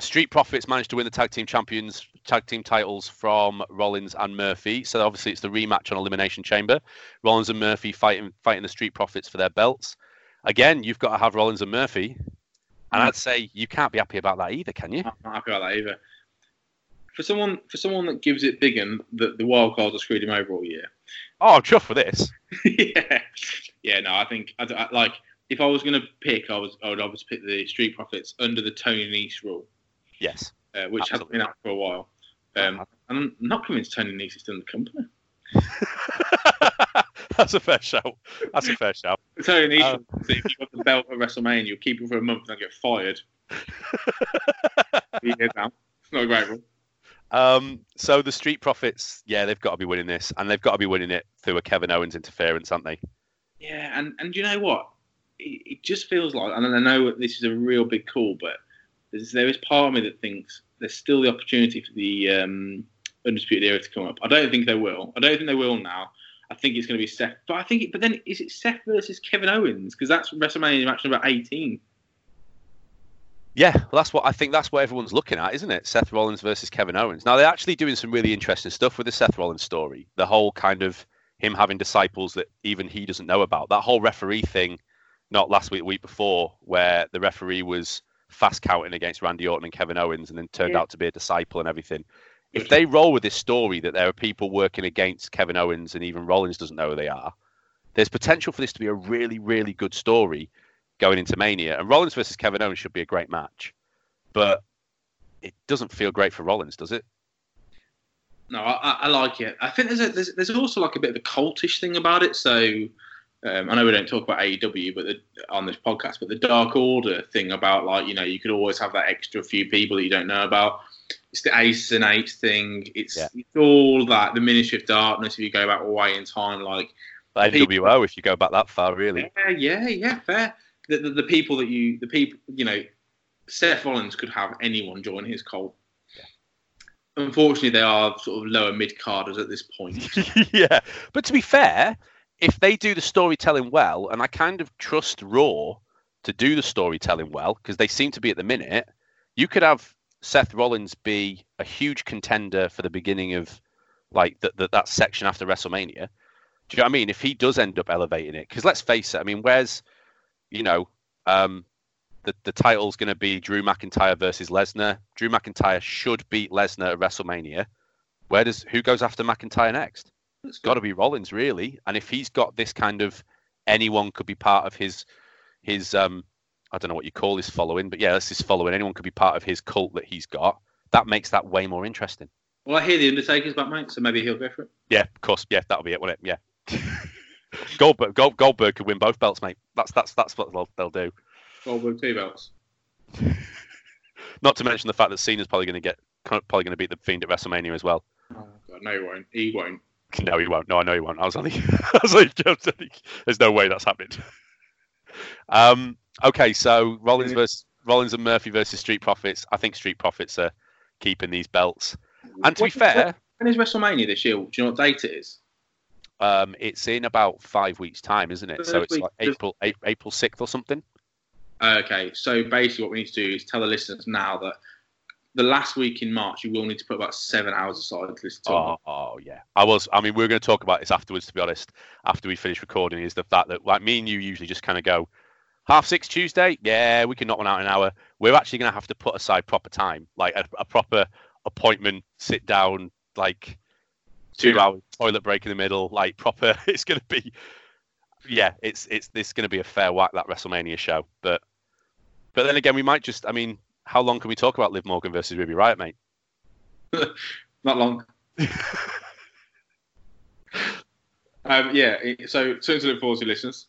Speaker 1: Street Profits managed to win the tag team champions tag team titles from Rollins and Murphy. So obviously it's the rematch on Elimination Chamber. Rollins and Murphy fighting fighting the Street Profits for their belts. Again, you've got to have Rollins and Murphy, and I'd say you can't be happy about that either, can you?
Speaker 2: I'm not happy about that either. For someone for someone that gives it big and that the wild cards have screwed him over all year.
Speaker 1: Oh, I'm chuffed for this. (laughs)
Speaker 2: yeah, yeah. No, I think I, I, like if I was going to pick, I was I would obviously pick the Street Profits under the Tony Nese rule.
Speaker 1: Yes.
Speaker 2: Uh, which Absolutely. has been out for a while. Um, I'm not convinced Tony Nese is still in the company. (laughs) (laughs)
Speaker 1: That's a fair shout. That's a fair shout.
Speaker 2: Tony Nese, um, (laughs) if you got the belt at WrestleMania, you'll keep it for a month and then get fired. (laughs) Yeah, It's not a great rule.
Speaker 1: Um, so the Street Profits, yeah, they've got to be winning this, and they've got to be winning it through a Kevin Owens interference, haven't they?
Speaker 2: Yeah, and and you know what? It, it just feels like, and I know this is a real big call, but there's, there is part of me that thinks there's still the opportunity for the um, Undisputed Era to come up. I don't think they will. I don't think they will now. I think it's going to be Seth. But I think, it, but then is it Seth versus Kevin Owens? Because that's WrestleMania match number 18.
Speaker 1: Yeah, well, that's what I think. That's what everyone's looking at, isn't it? Seth Rollins versus Kevin Owens. Now they're actually doing some really interesting stuff with the Seth Rollins story. The whole kind of him having disciples that even he doesn't know about. That whole referee thing, not last week, week before, where the referee was fast counting against Randy Orton and Kevin Owens, and then turned yeah. out to be a disciple and everything. If they roll with this story that there are people working against Kevin Owens and even Rollins doesn't know who they are, there's potential for this to be a really, really good story going into Mania. And Rollins versus Kevin Owens should be a great match, but it doesn't feel great for Rollins, does it?
Speaker 2: No, I, I like it. I think there's, a, there's there's also like a bit of a cultish thing about it. So um, I know we don't talk about AEW, but the, on this podcast, but the Dark Order thing about like you know you could always have that extra few people that you don't know about. It's the Ace and Eight thing. It's, yeah. it's all that the Ministry of Darkness. If you go back the way in time, like
Speaker 1: NWO, if you go back that far, really.
Speaker 2: Yeah, yeah, yeah, fair. The, the, the people that you, the people, you know, Seth Rollins could have anyone join his cult. Yeah. Unfortunately, they are sort of lower mid carders at this point. (laughs)
Speaker 1: yeah, but to be fair, if they do the storytelling well, and I kind of trust Raw to do the storytelling well because they seem to be at the minute, you could have Seth Rollins be a huge contender for the beginning of like that that, that section after WrestleMania. Do you know what I mean? If he does end up elevating it, because let's face it, I mean, where's you know um, the the title's going to be Drew McIntyre versus Lesnar. Drew McIntyre should beat Lesnar at WrestleMania. Where does who goes after McIntyre next? It's got to be Rollins, really. And if he's got this kind of anyone could be part of his his um I don't know what you call his following, but yeah, that's his following. Anyone could be part of his cult that he's got. That makes that way more interesting.
Speaker 2: Well, I hear the Undertaker's back, mate, so maybe he'll go for it.
Speaker 1: Yeah, of course. Yeah, that'll be it, won't it? Yeah. (laughs) Goldberg, Gold, Goldberg could win both belts, mate. That's that's that's what they'll, they'll do.
Speaker 2: Goldberg two belts. (laughs)
Speaker 1: Not to mention the fact that Cena's probably going to get probably going to beat the Fiend at WrestleMania as well.
Speaker 2: Oh God, no, he won't. He won't. (laughs)
Speaker 1: No, he won't. No, I know he won't. I was only, I was only, there's no way that's happening. Um, okay, so Rollins versus Rollins and Murphy versus Street Profits. I think Street Profits are keeping these belts. And to
Speaker 2: when
Speaker 1: be fair,
Speaker 2: when is WrestleMania this year? Do you know what date it is?
Speaker 1: um, it's in about five weeks' time, isn't it? So it's like April April sixth or something.
Speaker 2: Okay, so basically, what we need to do is tell the listeners now that the last week in March, you will need to put about seven hours aside to listen to.
Speaker 1: Oh, oh, yeah. I was. I mean, we are going to talk about this afterwards. To be honest, after we finish recording, is the fact that like me and you usually just kind of go half six Tuesday. Yeah, we can knock one out in an hour. We're actually going to have to put aside proper time, like a, a proper appointment, sit down, like two yeah. hours toilet break in the middle, like proper. (laughs) It's going to be. Yeah, it's it's this going to be a fair whack that WrestleMania show, but but then again, we might just. I mean, how long can we talk about Liv Morgan versus Ruby Riott, mate? (laughs)
Speaker 2: Not long. (laughs) um, yeah, so something to look forward to, listeners.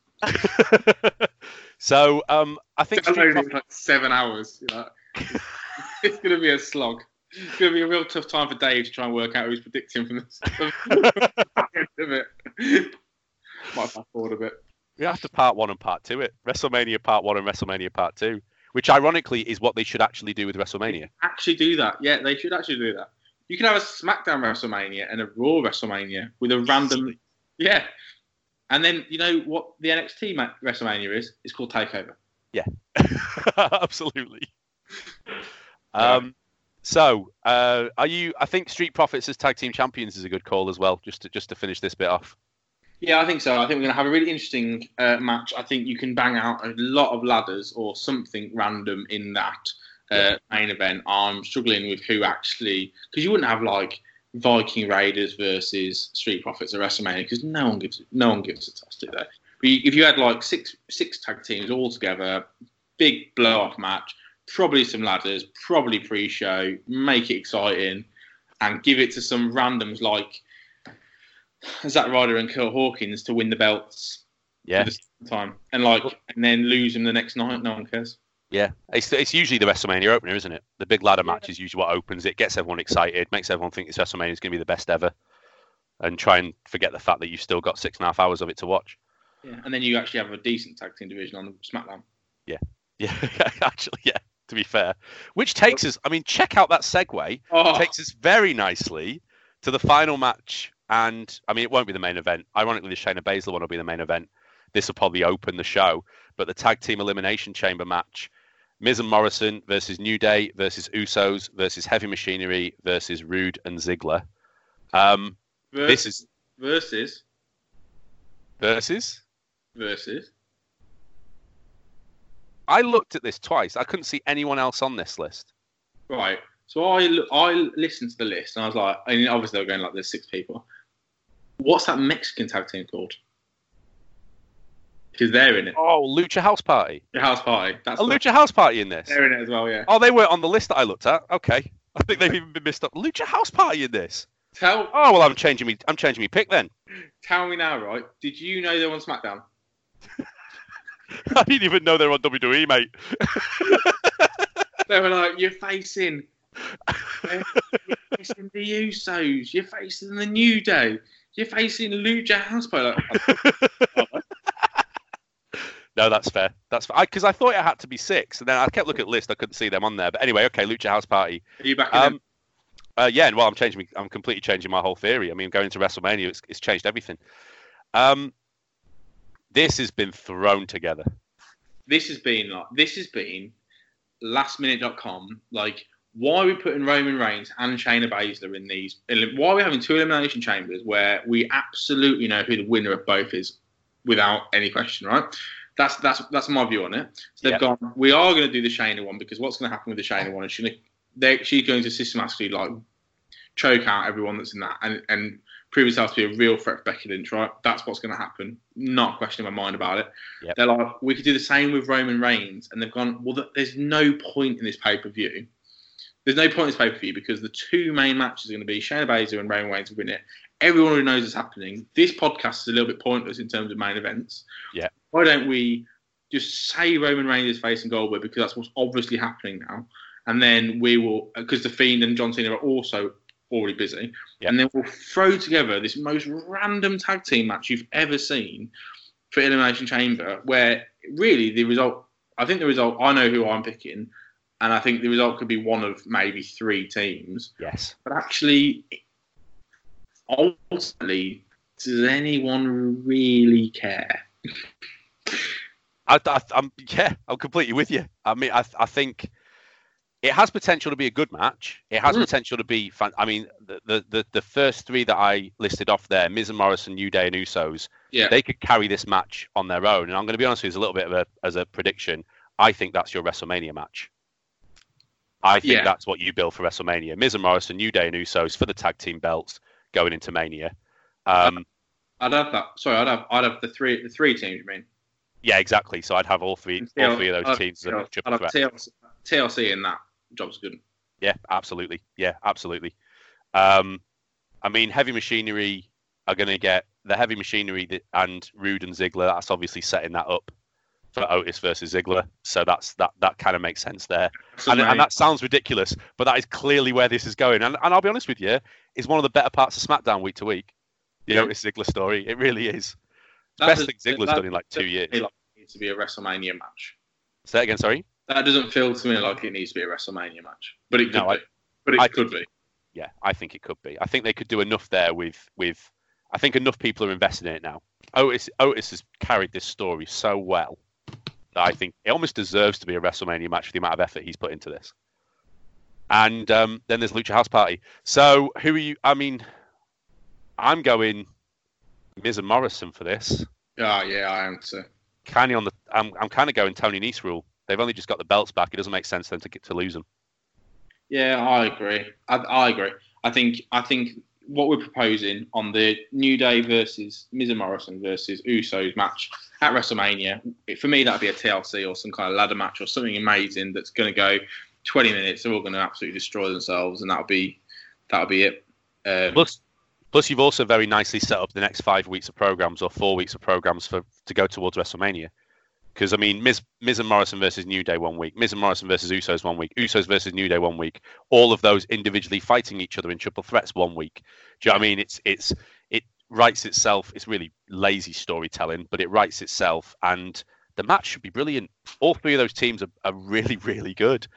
Speaker 1: So um, I think
Speaker 2: like seven hours. You know? (laughs) it's going to be a slog. It's going to be a real tough time for Dave to try and work out who's predicting from this. (laughs) of it. (laughs) Might fast forward a bit.
Speaker 1: We have to part one and part two it. WrestleMania part one and WrestleMania part two which ironically is what they should actually do with WrestleMania.
Speaker 2: Actually, do that. Yeah, they should actually do that. You can have a SmackDown WrestleMania and a Raw WrestleMania with a random. Yeah. And then, you know what the NXT WrestleMania is? It's called TakeOver.
Speaker 1: Yeah. (laughs) Absolutely. (laughs) Um, so, uh, are you? I think Street Profits as tag team champions is a good call as well. Just to just to finish this bit off.
Speaker 2: Yeah, I think so. I think we're going to have a really interesting uh, match. I think you can bang out a lot of ladders or something random in that uh, main event. I'm struggling with who actually because you wouldn't have like Viking Raiders versus Street Profits at WrestleMania because no one gives no one gives a toss to that. But if you had like six six tag teams all together, big blow off match, probably some ladders, probably pre-show, make it exciting, and give it to some randoms like Zack Ryder and Curt Hawkins to win the belts.
Speaker 1: Yeah.
Speaker 2: time and like and then lose them the next night. No one cares.
Speaker 1: Yeah, it's, it's usually the WrestleMania opener, isn't it? The big ladder yeah. match is usually what opens it, gets everyone excited, makes everyone think this WrestleMania is going to be the best ever, and try and forget the fact that you've still got six and a half hours of it to watch.
Speaker 2: Yeah, and then you actually have a decent tag team division on SmackDown.
Speaker 1: Yeah, (laughs) yeah, actually, yeah. To be fair, which takes us, I mean, check out that segue. Oh. Takes us very nicely to the final match and I mean, it won't be the main event. Ironically, the Shayna Baszler one will be the main event. This will probably open the show. But the tag team elimination chamber match Miz and Morrison versus New Day versus Usos versus Heavy Machinery versus Roode and Ziggler. Um, this is
Speaker 2: versus
Speaker 1: versus
Speaker 2: versus.
Speaker 1: I looked at this twice. I couldn't see anyone else on this list.
Speaker 2: Right. So I I listened to the list and I was like, and obviously they were going like there's six people. What's that Mexican tag team called? Because they're in it.
Speaker 1: Oh, Lucha House Party.
Speaker 2: The House Party.
Speaker 1: That's a the... Lucha House Party in this.
Speaker 2: They're in it as well, yeah.
Speaker 1: Oh, they were on the list that I looked at. Okay, I think they've even been missed up. Lucha House Party in this.
Speaker 2: Tell.
Speaker 1: Oh well, I'm changing me. I'm changing me pick then.
Speaker 2: Tell me now, right? Did you know they were on SmackDown? (laughs)
Speaker 1: I didn't even know they were on WWE, mate.
Speaker 2: they were like, "You're facing, you're facing the Usos. You're facing the New Day." You're facing Lucha House Party. (laughs)
Speaker 1: no, that's fair. That's because I, I, thought it had to be six, and then I kept looking at the list. I couldn't see them on there. But anyway, okay, Lucha House Party.
Speaker 2: Are you back? Um,
Speaker 1: uh, yeah, well, I'm changing. I'm completely changing my whole theory. I mean, going to WrestleMania, it's, it's changed everything. Um, this has been thrown together.
Speaker 2: This has been like this has been lastminute.com like why are we putting Roman Reigns and Shayna Baszler in these? Why are we having two elimination chambers where we absolutely know who the winner of both is without any question, right? That's that's that's my view on it. So they've gone. We are going to do the Shayna one because what's going to happen with the Shayna one is she's she's going to systematically like choke out everyone that's in that and and prove herself to be a real threat for Becky Lynch, right? That's what's going to happen. Not a question my mind about it. Yep. They're like, we could do the same with Roman Reigns, and they've gone. Well, there's no point in this pay per view there's no point in this pay per view because the two main matches are going to be Shayna Baszler and Roman Reigns to win it. Everyone already knows it's happening. This podcast is a little bit pointless in terms of main events.
Speaker 1: Yeah.
Speaker 2: Why don't we just say Roman Reigns is facing Goldberg because that's what's obviously happening now, and then we will because the Fiend and John Cena are also already busy, yeah. and then we'll throw together this most random tag team match you've ever seen for Elimination Chamber, where really the result. I think the result. I know who I'm picking and I think the result could be one of maybe three teams.
Speaker 1: Yes.
Speaker 2: But actually, ultimately, does anyone really care?
Speaker 1: I, am yeah, I'm completely with you. I mean, I, I think it has potential to be a good match. It has mm. potential to be. Fun. I mean, the, the the first three that I listed off there, Miz and Morrison, New Day, and Usos, yeah. they could carry this match on their own. And I'm going to be honest with you, as a little bit of a as a prediction. I think that's your WrestleMania match. I think yeah. that's what you build for WrestleMania. Miz and Morrison, New Day, and Usos for the tag team belts going into Mania. Um,
Speaker 2: I'd have that. Sorry, I'd have I'd have the three the three teams. You mean?
Speaker 1: Yeah, exactly. So I'd have all three all three of those teams.
Speaker 2: I'd, I'd have TLC, TLC in that job's good.
Speaker 1: Yeah, absolutely. Yeah, absolutely. Um, I mean, heavy machinery are going to get the heavy machinery that, and Roode and Ziggler. That's obviously setting that up for Otis versus Ziggler. So that's that that kind of makes sense there. And, and, that sounds ridiculous, but that is clearly where this is going. And, and I'll be honest with you, is one of the better parts of SmackDown week to week. The yeah. Otis Ziggler story. It really is. Best thing Ziggler's done in like two years.
Speaker 2: Like it needs to be a WrestleMania match.
Speaker 1: Say again, sorry.
Speaker 2: That doesn't feel to me like it needs to be a WrestleMania match, but it could no, be. But it I could think, be.
Speaker 1: Yeah, I think it could be. I think they could do enough there with with. I think enough people are invested in it now. Otis Otis has carried this story so well that I think it almost deserves to be a WrestleMania match for the amount of effort he's put into this. And um, then there's Lucha House Party. So who are you? I mean, I'm going Miz and Morrison for this.
Speaker 2: Oh yeah, I am too.
Speaker 1: Kind of on the. I'm I'm kind of going Tony Nese rule. They've only just got the belts back. It doesn't make sense then to get to lose them.
Speaker 2: Yeah, I agree. I, I agree. I think I think what we're proposing on the New Day versus Miz and Morrison versus Usos match at WrestleMania, for me that'd be a TLC or some kind of ladder match or something amazing that's going to go 20 minutes. They're all going to absolutely destroy themselves, and that'll be that'll be it.
Speaker 1: Um, plus, plus, you've also very nicely set up the next five weeks of programs or four weeks of programs for to go towards WrestleMania. Because I mean, Miz, Miz and Morrison versus New Day one week, Miz and Morrison versus Usos one week, Usos versus New Day one week. All of those individually fighting each other in triple threats one week. Do you know what I mean? It's it's it writes itself. It's really lazy storytelling, but it writes itself, and the match should be brilliant. All three of those teams are, are really (laughs) really good.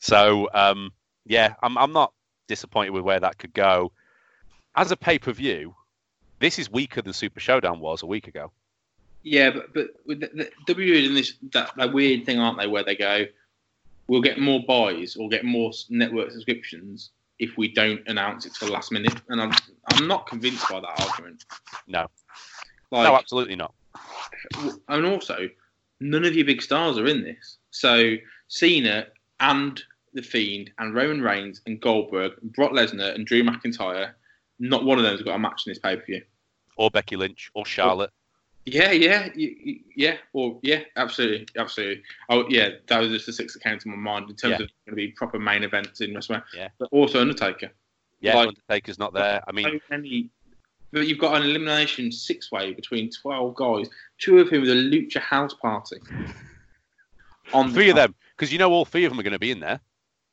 Speaker 1: So um, yeah, I'm I'm not disappointed with where that could go. As a pay per view, this is weaker than Super Showdown was a week ago.
Speaker 2: Yeah, but but with the, the W is in this that, that weird thing, aren't they? Where they go, we'll get more buys or get more network subscriptions if we don't announce it till the last minute. And I'm I'm not convinced by that argument.
Speaker 1: No, like, no, absolutely not.
Speaker 2: And also, none of your big stars are in this. So Cena and the Fiend and Roman Reigns and Goldberg, and Brock Lesnar and Drew McIntyre, not one of them has got a match in this pay per view.
Speaker 1: Or Becky Lynch or Charlotte.
Speaker 2: Yeah, yeah, yeah, or yeah, absolutely, absolutely. Oh, yeah, that was just the six that came to my mind in terms yeah. of going to be proper main events in WrestleMania.
Speaker 1: Yeah,
Speaker 2: but also Undertaker.
Speaker 1: Yeah, like, Undertaker's not there. I mean,
Speaker 2: many, but you've got an elimination six way between twelve guys, two of whom are the Lucha House Party. (laughs)
Speaker 1: On three the of them, because you know all three of them are going to be in there.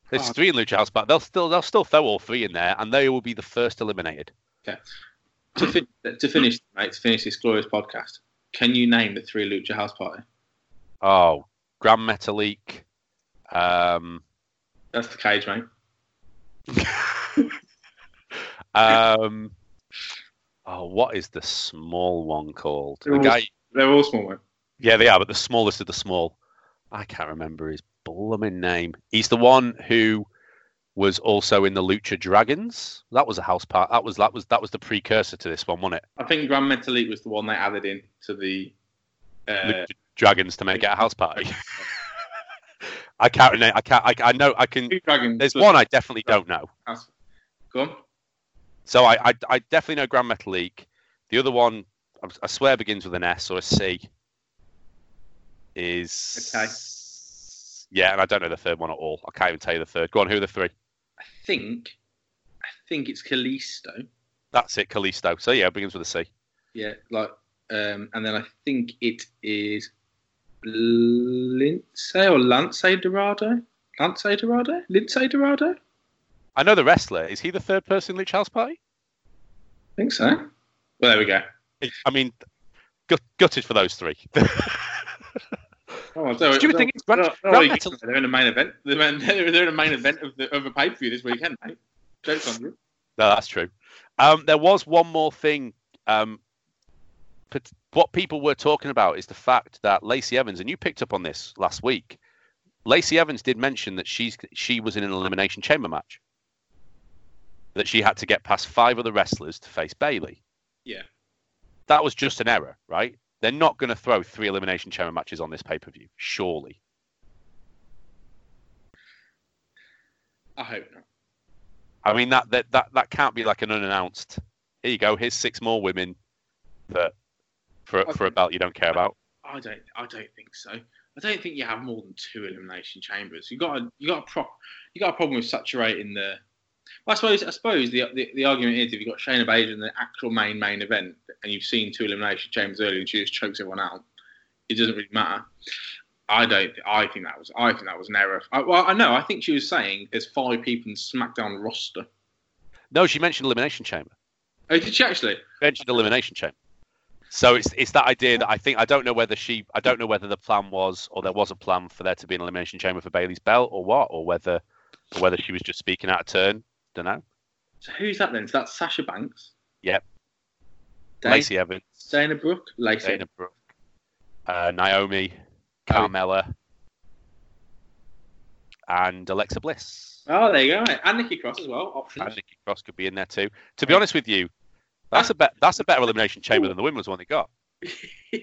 Speaker 1: There's oh, three in Lucha House, but they'll still they'll still throw all three in there, and they will be the first eliminated.
Speaker 2: Okay to, fin- to finish, mate, to finish this glorious podcast, can you name the three Lucha House Party?
Speaker 1: Oh, Gran Metalik. Um,
Speaker 2: That's the cage, mate. (laughs)
Speaker 1: um, oh, what is the small one called?
Speaker 2: They're, the all, guy... they're all small, mate.
Speaker 1: Yeah, they are, but the smallest of the small. I can't remember his blooming name. He's the one who was also in the Lucha Dragons. That was a house part. That was that was that was the precursor to this one, wasn't it?
Speaker 2: I think Gran Metalik was the one they added in to the uh,
Speaker 1: Dragons to make it a house party. (laughs) I can't. I can't. I, I know. I can. There's one I definitely don't know.
Speaker 2: Go on.
Speaker 1: So I, I, I definitely know Gran Metalik. The other one, I swear, begins with an S or a C. Is
Speaker 2: okay.
Speaker 1: Yeah, and I don't know the third one at all. I can't even tell you the third. Go on. Who are the three?
Speaker 2: I think, I think it's Kalisto.
Speaker 1: That's it, Kalisto. So yeah, it begins with a C.
Speaker 2: Yeah, like, um, and then I think it is Lince or Lance Dorado. Lance Dorado. Lindsay Dorado.
Speaker 1: I know the wrestler. Is he the third person in Lucha House Party?
Speaker 2: I think so. Well, there we go.
Speaker 1: I mean, gutted for those three. (laughs)
Speaker 2: Oh, so, Stupid so, thing is, Grant, no, no, Grant Metal... they're in the main event. They're in, (laughs) they're in a main event of the of a pay per view this weekend, mate. Jokes on you.
Speaker 1: No, that's true. Um, there was one more thing um, what people were talking about is the fact that Lacey Evans, and you picked up on this last week. Lacey Evans did mention that she's she was in an elimination chamber match. That she had to get past five other wrestlers to face Bayley.
Speaker 2: Yeah.
Speaker 1: That was just an error, right? They're not going to throw three elimination chamber matches on this pay per view, surely.
Speaker 2: I hope not.
Speaker 1: I mean that, that that that can't be like an unannounced. Here you go. Here's six more women that for for a belt you don't care about.
Speaker 2: I don't. I don't think so. I don't think you have more than two elimination chambers. You got a you got a pro, you got a problem with saturating the. Well, I suppose I suppose the, the, the argument is if you've got Shayna Baszler in the actual main main event and you've seen two elimination chambers earlier and she just chokes everyone out, it doesn't really matter. I don't. I think that was. I think that was an error. I, well, I know. I think she was saying there's five people in SmackDown roster.
Speaker 1: No, she mentioned elimination chamber.
Speaker 2: Oh, did she actually? She
Speaker 1: mentioned elimination chamber. So it's it's that idea that I think I don't know whether she I don't know whether the plan was or there was a plan for there to be an elimination chamber for Bayley's belt or what or whether or whether she was just speaking out of turn. Don't know.
Speaker 2: So who's that then? So that's Sasha Banks.
Speaker 1: Yep. Dana, Lacey Evans.
Speaker 2: Dana Brooke. Lacey.
Speaker 1: Dana Brooke. Uh, Naomi. Carmella, and Alexa Bliss.
Speaker 2: Oh, there you go. And Nikki Cross as well. Options.
Speaker 1: And Nikki Cross could be in there too. To be honest with you, that's a be- that's a better elimination chamber than the women's one they got. (laughs)
Speaker 2: yeah,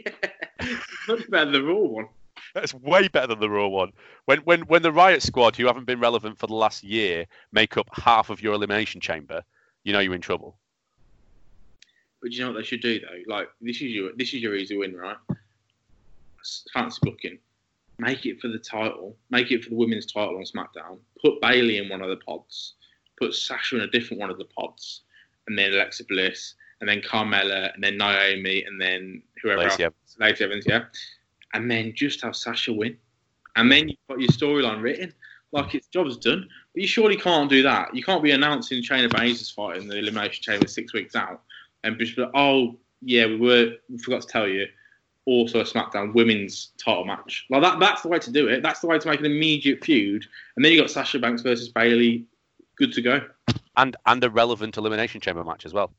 Speaker 2: much better than the Raw one.
Speaker 1: That's way better than the Raw one. When when when the Riott Squad, who haven't been relevant for the last year, make up half of your elimination chamber, you know you're in trouble.
Speaker 2: But you know what they should do though? Like this is your this is your easy win, right? fantasy booking, make it for the title, make it for the women's title on SmackDown, put Bayley in one of the pods, put Sasha in a different one of the pods, and then Alexa Bliss, and then Carmella, and then Naomi, and then whoever
Speaker 1: Lacey
Speaker 2: else,
Speaker 1: Evans.
Speaker 2: Lacey Evans, yeah, and then just have Sasha win, and then you've got your storyline written. Like its job's done, but you surely can't do that. You can't be announcing Shayna Baszler's fight in the Elimination Chamber six weeks out, and just be like, "Oh, yeah, we were we forgot to tell you, also a SmackDown women's title match. Like that, that's the way to do it. That's the way to make an immediate feud. And then you got Sasha Banks versus Bayley. Good to go.
Speaker 1: And and a relevant elimination chamber match as well.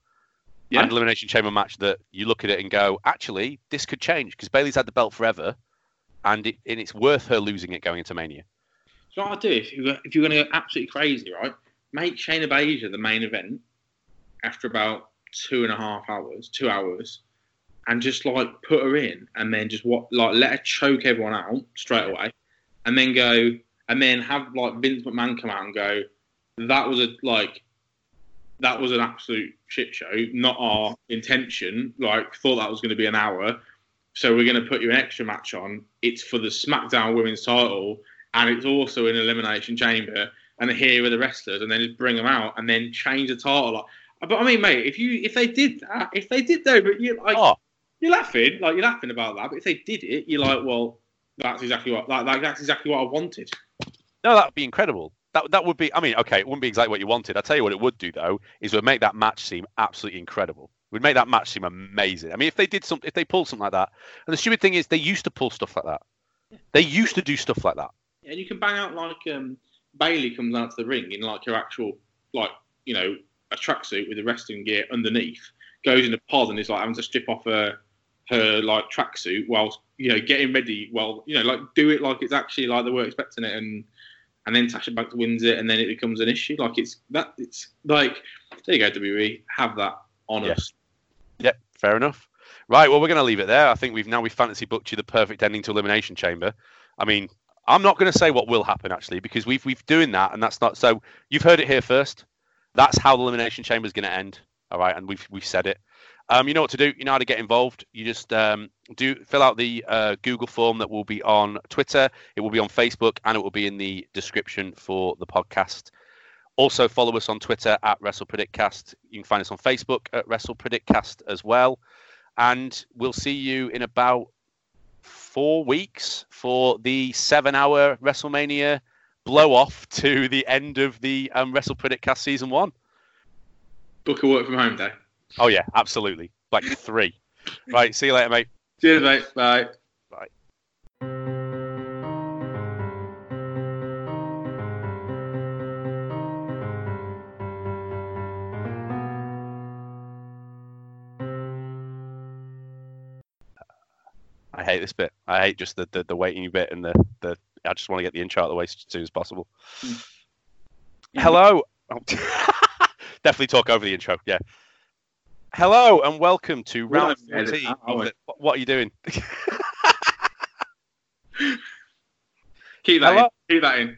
Speaker 1: Yeah. And elimination chamber match that you look at it and go, actually, this could change because Bayley's had the belt forever, and it, and it's worth her losing it going into Mania.
Speaker 2: So what I do if you if you're going to go absolutely crazy, right? Make Shayna Baszler the main event after about two and a half hours, two hours, and just like put her in and then just what like let her choke everyone out straight away and then go and then have like Vince McMahon come out and go that was a like that was an absolute shit show not our intention like thought that was going to be an hour so we're going to put you an extra match on it's for the SmackDown Women's title and it's also an elimination chamber and here are the wrestlers and then just bring them out and then change the title like, but I mean, mate, if you if they did that, if they did though, but you like, oh you're laughing, like you're laughing about that. But if they did it, you're like, well, that's exactly what that that's exactly what I wanted.
Speaker 1: No, that would be incredible. That that would be. I mean, okay, it wouldn't be exactly what you wanted. I tell you what, it would do though is it would make that match seem absolutely incredible. It Would make that match seem amazing. I mean, if they did some, if they pulled something like that, and the stupid thing is, they used to pull stuff like that. They used to do stuff like that.
Speaker 2: Yeah, and you can bang out like um, Bayley comes out to the ring in like your actual, like you know, a tracksuit with the wrestling gear underneath, goes in a pod and is like having to strip off her her like tracksuit while you know getting ready. Well, you know, like do it like it's actually like they were expecting it, and and then Sasha Banks wins it, and then it becomes an issue. Like it's that it's like there you go, WWE, have that on
Speaker 1: yeah.
Speaker 2: us.
Speaker 1: Yep, fair enough. Right, well, we're going to leave it there. I think we've now we fantasy booked you the perfect ending to Elimination Chamber. I mean, I'm not going to say what will happen actually because we've we've doing that, and that's not so. You've heard it here first. That's how the Elimination Chamber is going to end. All right, and we've we've said it. Um, you know what to do. You know how to get involved. You just um, do fill out the uh, Google form that will be on Twitter. It will be on Facebook, and it will be in the description for the podcast. Also, follow us on Twitter at WrestlePredictCast. You can find us on Facebook at WrestlePredictCast as well. And we'll see you in about four weeks for the seven-hour WrestleMania blow-off to the end of the um, WrestlePredictCast season one.
Speaker 2: Book a work from home day.
Speaker 1: Oh yeah, absolutely. Like three. right. See you later, mate.
Speaker 2: Cheers, mate. Bye. Bye.
Speaker 1: I hate this bit. I hate just the, the, the waiting bit and the, the I just want to get the intro out of the way as soon as possible. Mm. Hello. Oh. (laughs) Definitely talk over the intro. Yeah. Hello and welcome to round 14. what are you doing? (laughs)
Speaker 2: Keep that Hello? in. Keep that in.